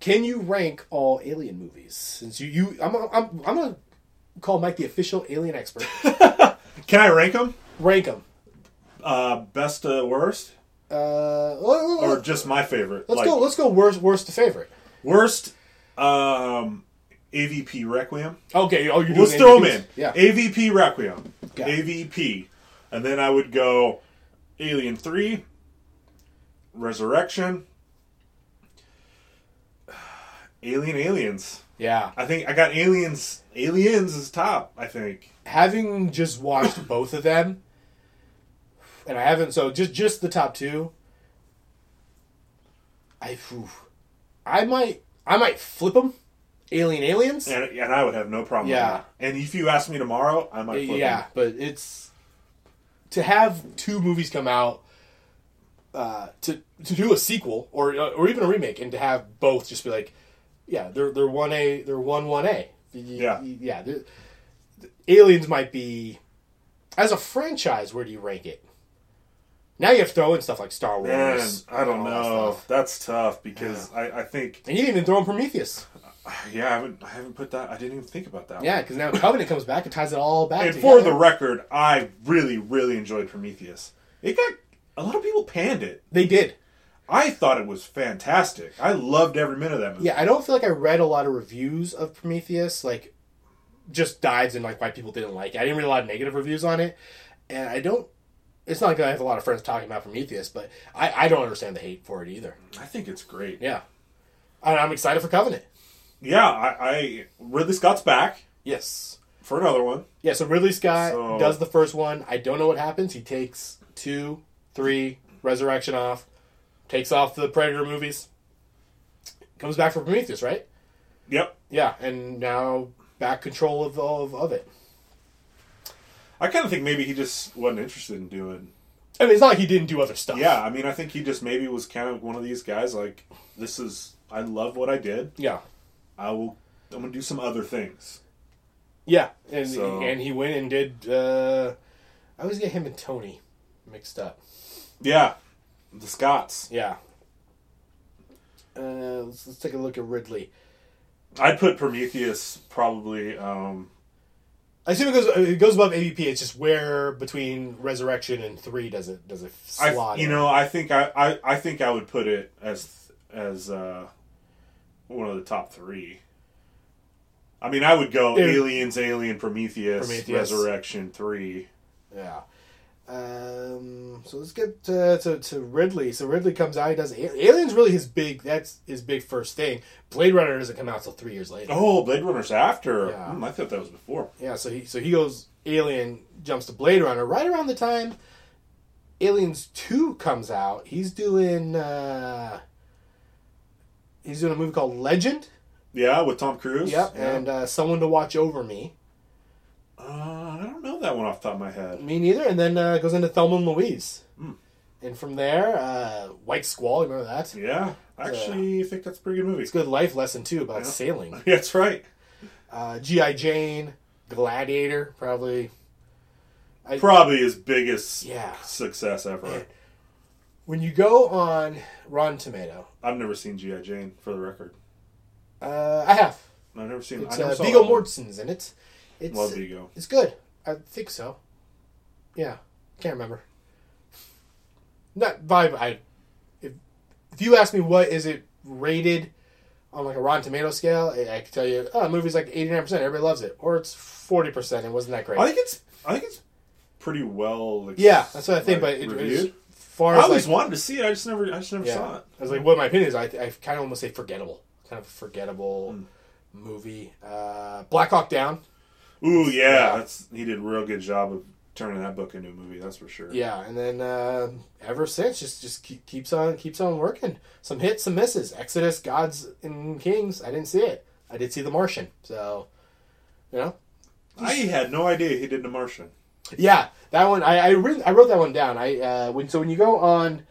Speaker 4: can you rank all Alien movies? Since you, you I'm, I'm, I'm gonna call Mike the official Alien expert.
Speaker 5: Can I rank them?
Speaker 4: rank them.
Speaker 5: Uh, best to worst,
Speaker 4: Uh, let-
Speaker 5: or just my favorite?
Speaker 4: let's
Speaker 5: Like,
Speaker 4: go. Let's go. Worst, worst to favorite.
Speaker 5: Worst, um, AVP Requiem.
Speaker 4: Okay. Oh, you're doing
Speaker 5: Let's throw them in.
Speaker 4: Yeah.
Speaker 5: AVP Requiem.
Speaker 4: Got it.
Speaker 5: AVP. And then I would go Alien 3, Resurrection, Alien Aliens.
Speaker 4: Yeah.
Speaker 5: I think I got Aliens. Aliens is top, I think.
Speaker 4: Having just watched both of them, and I haven't. So just just the top two. I, I might I might flip them. Alien Aliens.
Speaker 5: And, and I would have no problem
Speaker 4: Yeah.
Speaker 5: And if you ask me tomorrow, I might flip
Speaker 4: yeah,
Speaker 5: them.
Speaker 4: but it's to have two movies come out uh, to to do a sequel or or even a remake, and to have both just be like, yeah, they're they're one A, they're one one A.
Speaker 5: Yeah.
Speaker 4: yeah. Aliens might be as a franchise. Where do you rank it? Now you have to throw in stuff like Star Wars.
Speaker 5: Man, I don't
Speaker 4: all that
Speaker 5: know. That's tough because I, I think
Speaker 4: And you didn't even throw in Prometheus.
Speaker 5: Uh, yeah, I haven't I haven't put that I didn't even think about that.
Speaker 4: Yeah, because now Covenant comes back and ties it all back.
Speaker 5: And
Speaker 4: together.
Speaker 5: for the record, I really, really enjoyed Prometheus. It got a lot of people panned it.
Speaker 4: they did.
Speaker 5: I thought it was fantastic. I loved every minute of that movie.
Speaker 4: Yeah, I don't feel like I read a lot of reviews of Prometheus, like just dives in like why people didn't like it. I didn't read a lot of negative reviews on it, and I don't. It's not like I have a lot of friends talking about Prometheus, but I, I don't understand the hate for it either.
Speaker 5: I think it's great.
Speaker 4: Yeah, and I'm excited for Covenant.
Speaker 5: Yeah, I, I Ridley Scott's back
Speaker 4: Yes.
Speaker 5: for another one.
Speaker 4: Yeah, so Ridley Scott
Speaker 5: So-
Speaker 4: does the first one. I don't know what happens. He takes two, three, Resurrection off, takes off the Predator movies, comes back for Prometheus, right?
Speaker 5: Yep.
Speaker 4: Yeah, and now back control of of, of it.
Speaker 5: I kind of think maybe he just wasn't interested in doing.
Speaker 4: I mean, it's not like he didn't do other stuff.
Speaker 5: Yeah, I mean, I think he just maybe was kind of one of these guys like, this is I love what I did.
Speaker 4: Yeah.
Speaker 5: I will. I'm gonna do some other things.
Speaker 4: Yeah. And
Speaker 5: So-
Speaker 4: and he went and did uh I always get him and Tony mixed up.
Speaker 5: Yeah, the Scotts.
Speaker 4: Yeah. Uh, let's, let's take a look at Ridley.
Speaker 5: I'd put Prometheus probably. um
Speaker 4: I assume it goes it goes above AVP. It's just where between Resurrection and three does it does it
Speaker 5: I,
Speaker 4: slot?
Speaker 5: you
Speaker 4: in?
Speaker 5: know, I think I, I, I think I would put it as as uh, one of the top three. I mean, I would go
Speaker 4: Yeah.
Speaker 5: Aliens, Alien, Prometheus,
Speaker 4: Prometheus.
Speaker 5: Resurrection three.
Speaker 4: Yeah. Um, so let's get to, to, to Ridley. So Ridley comes out. He does Aliens. Really, his big. That's his big first thing. Blade Runner doesn't come out till three years later.
Speaker 5: Oh, Blade Runner's after.
Speaker 4: Yeah.
Speaker 5: Hmm, I thought that was before.
Speaker 4: Yeah. So he so he goes Alien jumps to Blade Runner right around the time Aliens Two comes out. He's doing. uh He's doing a movie called Legend.
Speaker 5: Yeah, with Tom Cruise.
Speaker 4: Yep.
Speaker 5: Yeah.
Speaker 4: And uh, Someone to Watch Over Me.
Speaker 5: Uh, I don't know that one off the top of my head.
Speaker 4: Me neither. And then uh, goes into Thelma and Louise.
Speaker 5: Hmm.
Speaker 4: And from there, uh, White Squall. You remember that?
Speaker 5: Yeah, actually, I think that's a pretty good movie.
Speaker 4: It's a good life lesson too about
Speaker 5: Yeah.
Speaker 4: sailing.
Speaker 5: That's right.
Speaker 4: Uh, GI Jane, Gladiator, probably. I,
Speaker 5: Probably his biggest
Speaker 4: Yeah.
Speaker 5: success ever.
Speaker 4: when you go on Rotten Tomato,
Speaker 5: I've never seen GI Jane for the record.
Speaker 4: uh, I have.
Speaker 5: I've never seen.
Speaker 4: It's
Speaker 5: I never
Speaker 4: uh, Viggo. Mortensen's in it. It's
Speaker 5: Love Viggo.
Speaker 4: it's good. I think so. Yeah, can't remember. Not vibe. I if if you ask me what is it rated on like a Rotten Tomato scale, I, I can tell you, oh, the movie's like eighty nine percent. Everybody loves it, or it's forty percent. It wasn't that great.
Speaker 5: I think it's. I think it's pretty well. Like,
Speaker 4: yeah, that's what I think.
Speaker 5: like,
Speaker 4: but it,
Speaker 5: reviewed.
Speaker 4: far
Speaker 5: I always
Speaker 4: like,
Speaker 5: wanted to see it. I just never. I just never
Speaker 4: yeah,
Speaker 5: saw it.
Speaker 4: I was like, what my opinion is, I I kind of almost say forgettable, kind of forgettable
Speaker 5: Hmm.
Speaker 4: movie. Uh, Black Hawk Down.
Speaker 5: Ooh, yeah, that's he did a real good job of turning that book into a movie. That's for sure.
Speaker 4: Yeah, and then uh, ever since, just just keep, keeps on keeps on working. Some hits, some misses. Exodus, Gods and Kings. I didn't see it. I did see The Martian. So, you know,
Speaker 5: I had no idea he did The Martian.
Speaker 4: yeah, that one. I I, written, I wrote that one down. I uh, when so when you go on.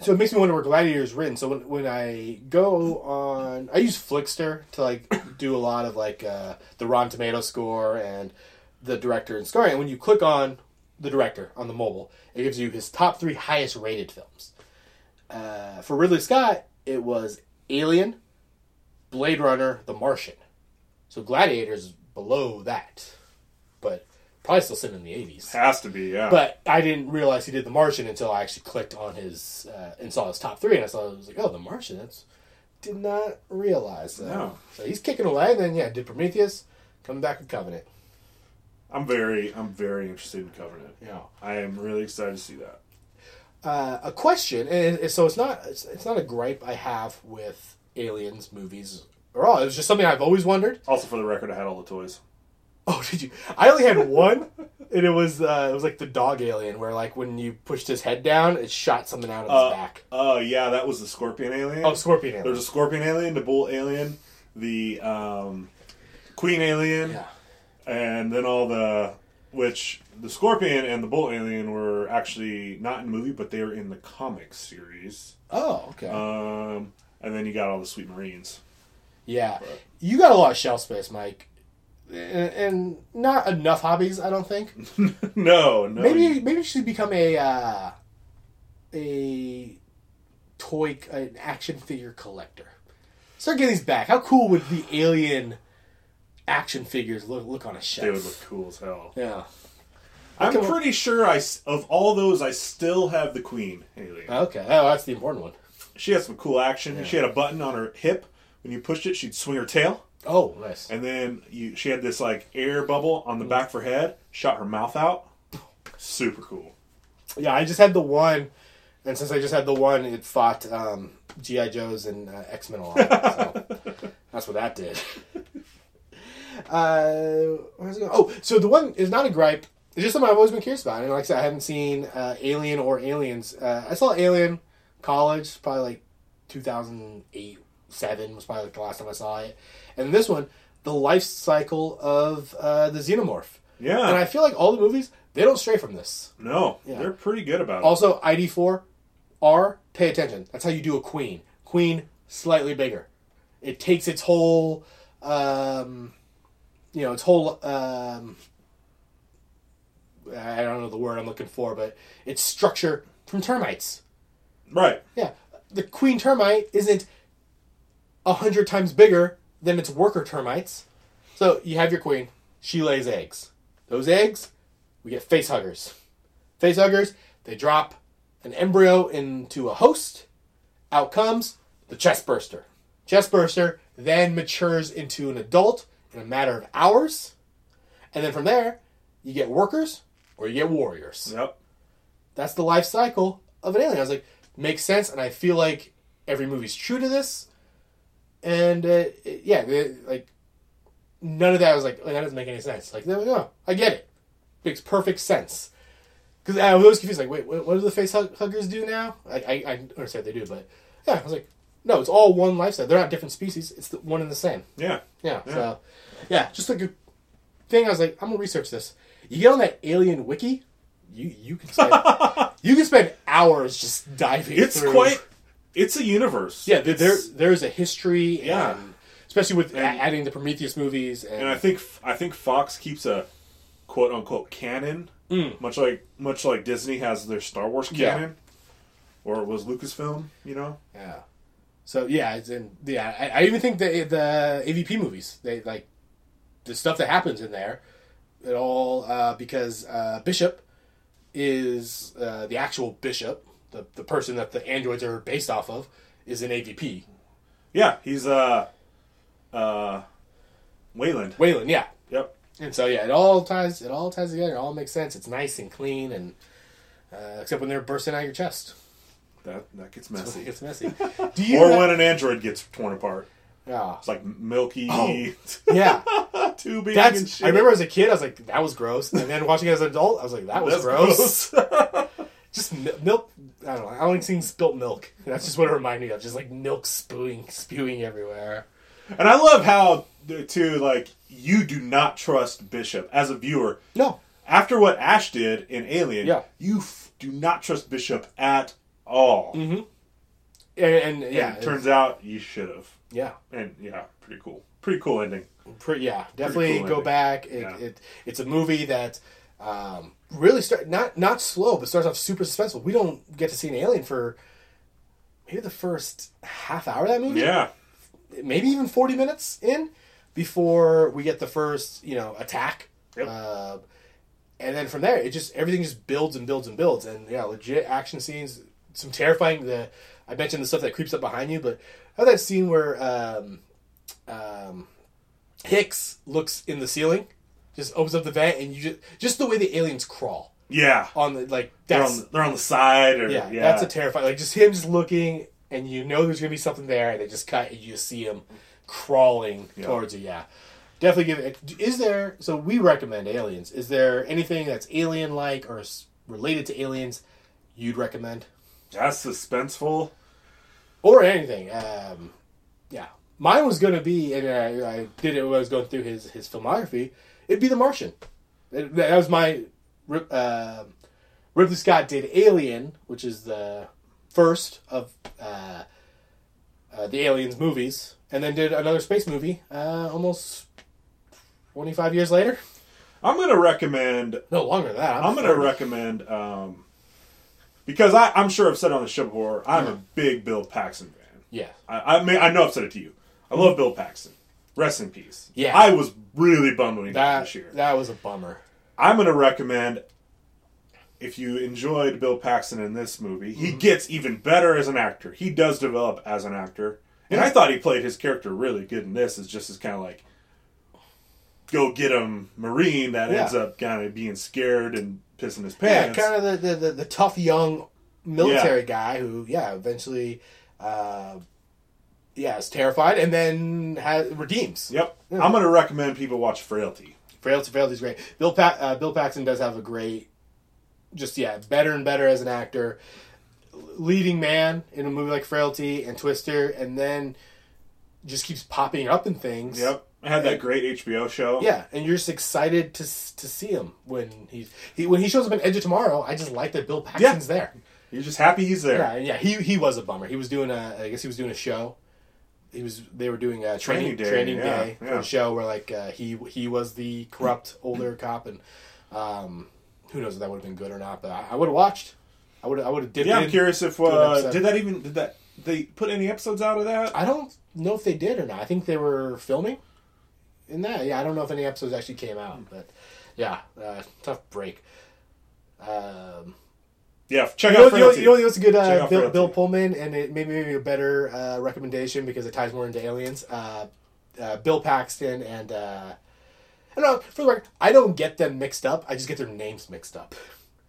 Speaker 4: So it makes me wonder where Gladiator is written. So when, when I go on, I use Flixster to like do a lot of like uh, the Rotten Tomato score and the director and scoring. And when you click on the director on the mobile, it gives you his top three highest rated films. Uh, for Ridley Scott, it was Alien, Blade Runner, The Martian. So Gladiator's below that, probably still sitting in the eighties.
Speaker 5: Has to be, yeah.
Speaker 4: But I didn't realize he did The Martian until I actually clicked on his uh, and saw his top three, and I saw it was like, oh, The Martian. That's did not realize that.
Speaker 5: No.
Speaker 4: So he's kicking away. and Then yeah, did Prometheus, coming back with Covenant.
Speaker 5: I'm very, I'm very interested in Covenant.
Speaker 4: Yeah.
Speaker 5: I am really excited to see that.
Speaker 4: Uh, a question, and so it's not it's, it's not a gripe I have with aliens movies or all. It was just something I've always wondered.
Speaker 5: Also, for the record, I had all the toys.
Speaker 4: Oh, did you? I only had one, and it was uh, it was like the dog alien, where like when you pushed his head down, it shot something out of
Speaker 5: Uh,
Speaker 4: his back.
Speaker 5: Oh, yeah, that was the Scorpion alien.
Speaker 4: Oh, scorpion alien.
Speaker 5: There's a Scorpion alien, the Bull alien, the um, Queen alien,
Speaker 4: yeah.
Speaker 5: and then all the which the Scorpion and the Bull alien were actually not in the movie, but they were in the comic series.
Speaker 4: Oh, okay.
Speaker 5: Um, and then you got all the Sweet Marines.
Speaker 4: yeah, you got a lot of shelf space, Mike, and, and not enough hobbies. I don't think.
Speaker 5: no, no.
Speaker 4: Maybe maybe you should become a uh, a toy an action figure collector. Start getting these back. How cool would the alien action figures look look on a shelf?
Speaker 5: they would look cool as hell.
Speaker 4: Yeah.
Speaker 5: I'm
Speaker 4: on.
Speaker 5: pretty sure I of all those, I still have the Queen alien.
Speaker 4: Okay. Oh, that's the important one.
Speaker 5: She had some cool action. She had a button on her hip. When you pushed it, she'd swing her tail.
Speaker 4: Oh, nice.
Speaker 5: And then you, she had this like air bubble on the back of her head. Shot her mouth out. Super cool.
Speaker 4: Yeah, I just had the one, and since I just had the one, it fought um, GI Joes and uh, X Men a lot. So that's what that did. Uh, where's it going? Oh, so the one is not a gripe. It's just something I've always been curious about, and like I said, I haven't seen uh, Alien or Aliens. Uh, I saw Alien college, probably like 2008, seven was probably like the last time I saw it, and this one, the life cycle of uh, the xenomorph.
Speaker 5: Yeah.
Speaker 4: And I feel like all the movies they don't stray from this.
Speaker 5: no,
Speaker 4: Yeah.
Speaker 5: they're pretty good about it.
Speaker 4: Also, ID4 R, pay attention. That's how you do a queen. Queen, slightly bigger. It takes its whole, um, you know, its whole, um, I don't know the word I'm looking for, but its structure from termites.
Speaker 5: right.
Speaker 4: Yeah. The queen termite isn't a hundred times bigger than its worker termites. So you have your queen. She lays eggs. Those eggs, we get face huggers. Face huggers, they drop an embryo into a host. Out comes the chest burster. Chest burster then matures into an adult in a matter of hours. And then from there, you get workers or you get warriors
Speaker 5: Yep.
Speaker 4: that's the life cycle of an alien. I was like, makes sense, and I feel like every movie's true to this. And uh, it- yeah, like none of that was like, oh, that doesn't make any sense. Like, no, no, I get it. Makes perfect sense. Because I was always confused. Like, wait, what, what do the face hug- huggers do now? I, I, I understand they do, but yeah, I was like, no, it's all one lifestyle. They're not different species. It's the, one and the same.
Speaker 5: Yeah.
Speaker 4: Yeah,
Speaker 5: Yeah.
Speaker 4: So, yeah, just like a thing. I was like, I'm gonna research this. You get on that alien wiki, you you can spend you can spend hours just diving.
Speaker 5: It's
Speaker 4: through.
Speaker 5: quite. It's a universe.
Speaker 4: yeah. There, there there's a history,
Speaker 5: Yeah.
Speaker 4: and especially with
Speaker 5: And-
Speaker 4: adding the Prometheus movies, and,
Speaker 5: and I think I think Fox keeps a quote unquote canon, much like much like Disney has their Star Wars
Speaker 4: Yeah.
Speaker 5: canon, or it was Lucasfilm. You know.
Speaker 4: yeah. So yeah, it's in yeah. I, I even think the the AVP movies, they like the stuff that happens in there. It all uh, because uh, Bishop is uh, the actual Bishop, the the person that the androids are based off of, is an AVP.
Speaker 5: Yeah, he's uh, uh, Weyland.
Speaker 4: Weyland, yeah.
Speaker 5: Yep.
Speaker 4: And so yeah, it all ties. It all ties together. It all makes sense. It's nice and clean, and uh, except when they're bursting out your chest,
Speaker 5: That that gets
Speaker 4: it
Speaker 5: messy.
Speaker 4: gets messy. Do you?
Speaker 5: Or
Speaker 4: have-
Speaker 5: when an android gets torn apart.
Speaker 4: yeah,
Speaker 5: It's like milky,
Speaker 4: Oh. yeah.
Speaker 5: tubing and
Speaker 4: That's.
Speaker 5: shit.
Speaker 4: I remember as a kid, I was like, that was gross, and then watching it as an adult, I was like, that was
Speaker 5: That's
Speaker 4: gross.
Speaker 5: gross.
Speaker 4: Just mi- milk. I don't know. I only seen spilt milk. That's just what it reminded me of. Just like milk spewing, spewing everywhere.
Speaker 5: and I love how too like you do not trust Bishop as a viewer.
Speaker 4: No.
Speaker 5: After what Ash did in Alien,
Speaker 4: Yeah.
Speaker 5: you f- do not trust Bishop at all. Mm-hmm.
Speaker 4: And, and
Speaker 5: And
Speaker 4: yeah,
Speaker 5: it turns out you should have.
Speaker 4: yeah.
Speaker 5: And yeah, pretty cool. Pretty cool ending.
Speaker 4: Pretty, yeah, definitely
Speaker 5: cool
Speaker 4: go
Speaker 5: ending.
Speaker 4: back. It,
Speaker 5: Yeah.
Speaker 4: it it's a movie that um, really start not not slow, but starts off super suspenseful. We don't get to see an alien for maybe the first half hour of that movie.
Speaker 5: Yeah.
Speaker 4: maybe even 40 minutes in before we get the first you know attack
Speaker 5: Yep.
Speaker 4: uh, and then from there it just everything just builds and builds and builds and yeah legit action scenes some terrifying the i mentioned the stuff that creeps up behind you but how that scene where um, um, hicks looks in the ceiling just opens up the vent and you just just the way the aliens crawl
Speaker 5: Yeah.
Speaker 4: on the like
Speaker 5: They're on, the, they're on the side or
Speaker 4: yeah,
Speaker 5: yeah.
Speaker 4: that's a terrifying. Like just him just looking, and you know there's gonna be something there, and they just cut, and you see him crawling
Speaker 5: Yeah.
Speaker 4: towards you. Yeah, definitely give it. Is there? So we recommend Aliens. Is there anything that's alien like or related to aliens you'd recommend,
Speaker 5: That's suspenseful.
Speaker 4: or anything? Um, yeah, mine was gonna be, and I, I did it when I was going through his his filmography. It'd be The Martian. It- that was my. Uh, Ridley Scott did Alien, which is the first of uh, uh, the Aliens movies, and then did another space movie uh, almost 25 years later.
Speaker 5: I'm going to recommend
Speaker 4: No longer than that.
Speaker 5: I'm going to recommend um, because I, I'm sure I've said on the show before. I'm a big Bill Paxton fan.
Speaker 4: Yeah.
Speaker 5: I, I mean, I know I've said it to you. I love Bill Paxton. Rest in peace.
Speaker 4: Yeah.
Speaker 5: I was really bummed when he died
Speaker 4: That,
Speaker 5: this year.
Speaker 4: that was a bummer.
Speaker 5: I'm going to recommend if you enjoyed Bill Paxton in this movie, he
Speaker 4: Mm-hmm.
Speaker 5: gets even better as an actor. He does develop as an actor. And I thought he played his character really good in this, as just as kind of like go get him Marine that ends up kind of being scared and pissing his pants.
Speaker 4: Yeah, kind of the, the, the, the tough young military guy who, yeah, eventually, uh, yeah, is terrified and then has, redeems.
Speaker 5: Yep.
Speaker 4: Yeah.
Speaker 5: I'm going to recommend people watch Frailty.
Speaker 4: Frailty, Frailty's great. Bill pa- uh, Bill Paxton does have a great, just yeah, better and better as an actor. Leading man in a movie like Frailty and Twister, and then just keeps popping up in things.
Speaker 5: Yep. I had that
Speaker 4: And-
Speaker 5: great HBO show.
Speaker 4: Yeah, and you're just excited to to see him when he's he when he shows up in Edge of Tomorrow. I just like that Bill Paxton's there.
Speaker 5: You're just happy he's there.
Speaker 4: Yeah, yeah, he he was a bummer. He was doing a, I guess he was doing a show. He was they were doing a training
Speaker 5: Training
Speaker 4: training
Speaker 5: day,
Speaker 4: day,
Speaker 5: yeah,
Speaker 4: for
Speaker 5: yeah.
Speaker 4: show where like uh, he he was the corrupt older cop and um, who knows if that would have been good or not. But I, I would have watched. I would I would have dipped
Speaker 5: Yeah. I'm curious if uh, did that even did that they put any episodes out of that?
Speaker 4: I don't know if they did or not. I think they were filming in that. Yeah, I don't know if any episodes actually came out, but yeah, uh, tough break. Um,
Speaker 5: Yeah, check
Speaker 4: you
Speaker 5: out
Speaker 4: know, you know, you know what's a good uh, Bill, Bill Pullman, and it maybe maybe a better uh, recommendation because it ties more into aliens. Uh, uh, Bill Paxton and uh, I don't know. For the record, I don't get them mixed up. I just get their names mixed up.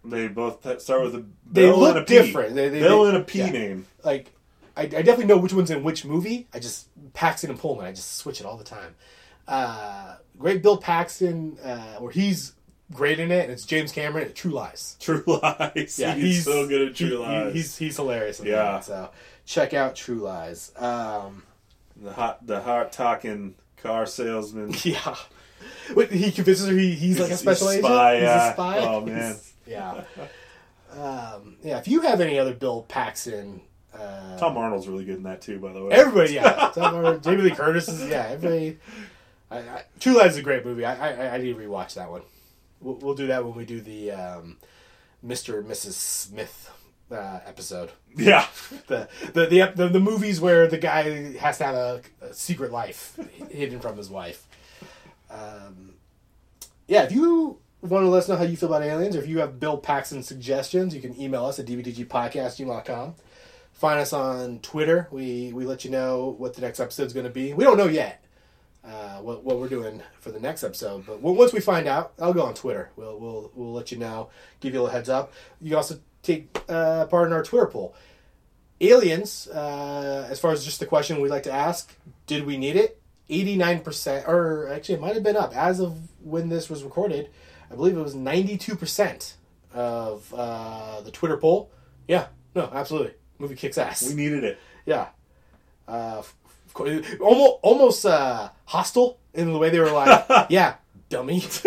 Speaker 5: They both start with a
Speaker 4: They
Speaker 5: Bill
Speaker 4: look
Speaker 5: and a P.
Speaker 4: different. They- they-
Speaker 5: Bill
Speaker 4: they-
Speaker 5: and a P
Speaker 4: yeah.
Speaker 5: name.
Speaker 4: Like I, I definitely know which one's in which movie. I just Paxton and Pullman. I just switch it all the time. Uh, great Bill Paxton, uh, where he's great in it, and it's James Cameron. at True Lies.
Speaker 5: True Lies.
Speaker 4: Yeah,
Speaker 5: he's, so good at True
Speaker 4: he- he-
Speaker 5: Lies.
Speaker 4: he's he's hilarious. In
Speaker 5: Yeah.
Speaker 4: that, so check out True Lies. Um,
Speaker 5: the hot, the hot talking car salesman.
Speaker 4: yeah, Wait, he convinces her he, he's like a special
Speaker 5: he's
Speaker 4: agent.
Speaker 5: spy,
Speaker 4: he's
Speaker 5: yeah.
Speaker 4: a spy.
Speaker 5: Oh, man.
Speaker 4: yeah, um, yeah. If you have any other Bill Paxton. Uh,
Speaker 5: Tom Arnold's really good in that too, by the way.
Speaker 4: Everybody, yeah. Tom Arnold, Jamie Lee Curtis is, yeah. Everybody. I, I, True Lies is a great movie. I, I, I need to rewatch that one. We'll, we'll do that when we do the um, Mr. and Mrs. Smith uh, episode.
Speaker 5: yeah,
Speaker 4: The the, the the the movies where the guy has to have a, a secret life hidden from his wife. Um, yeah, if you want to let us know how you feel about aliens, or if you have Bill Paxton suggestions, you can email us at dvdgpodcast.gmail.com. Find us on Twitter. We we let you know what the next episode's going to be. We don't know yet uh, what what we're doing for the next episode, but once we find out, I'll go on Twitter. We'll we'll we'll let you know, give you a heads up. You also take uh, part in our Twitter poll. Aliens, uh, as far as just the question we'd like to ask, did we need it? 89%, or actually, it might have been up. As of when this was recorded, I believe it was 92% of uh, the Twitter poll. Yeah, no, absolutely. Movie kicks ass.
Speaker 5: we needed it.
Speaker 4: Yeah. Of course, almost, almost uh, hostile in the way they were like, yeah, dummy.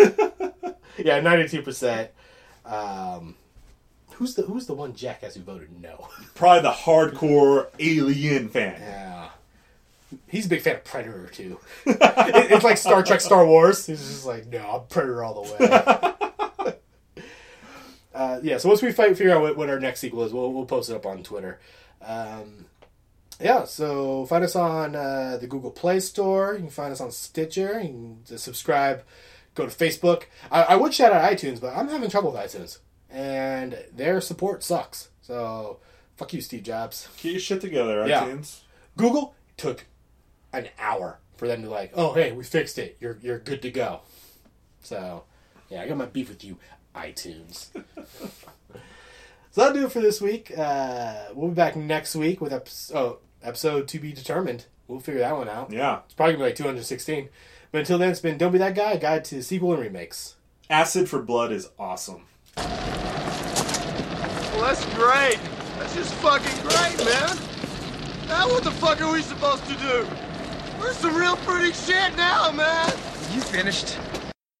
Speaker 4: yeah, 92%. Um, who's the who's the one jackass who voted no?
Speaker 5: Probably the hardcore alien fan.
Speaker 4: Yeah. He's a big fan of Predator too. It- it's like Star Trek, Star Wars. He's just like, no, I'm Predator all the way. uh, yeah. So once we fight, figure out what, what our next sequel is, we'll we'll post it up on Twitter. Um, yeah, so find us on uh, the Google Play Store. You can find us on Stitcher. You can just subscribe. Go to Facebook. I, I would shout out iTunes, but I'm having trouble with iTunes, and their support sucks. So fuck you, Steve Jobs.
Speaker 5: Get your shit together,
Speaker 4: Yeah.
Speaker 5: iTunes.
Speaker 4: Google took an hour for them to like, oh hey, we fixed it. You're you're good to go. So yeah, I got my beef with you, iTunes. so that'll do it for this week. Uh, we'll be back next week with episode, oh, episode to be determined. We'll figure that one out.
Speaker 5: Yeah.
Speaker 4: It's probably gonna be like 216. But until then, it's been Don't Be That Guy, a guide to sequel and remakes.
Speaker 5: Acid for Blood is awesome.
Speaker 6: Well, that's great. That's just fucking great, man. Now what the fuck are we supposed to do? We're some real pretty shit now, man.
Speaker 7: You finished?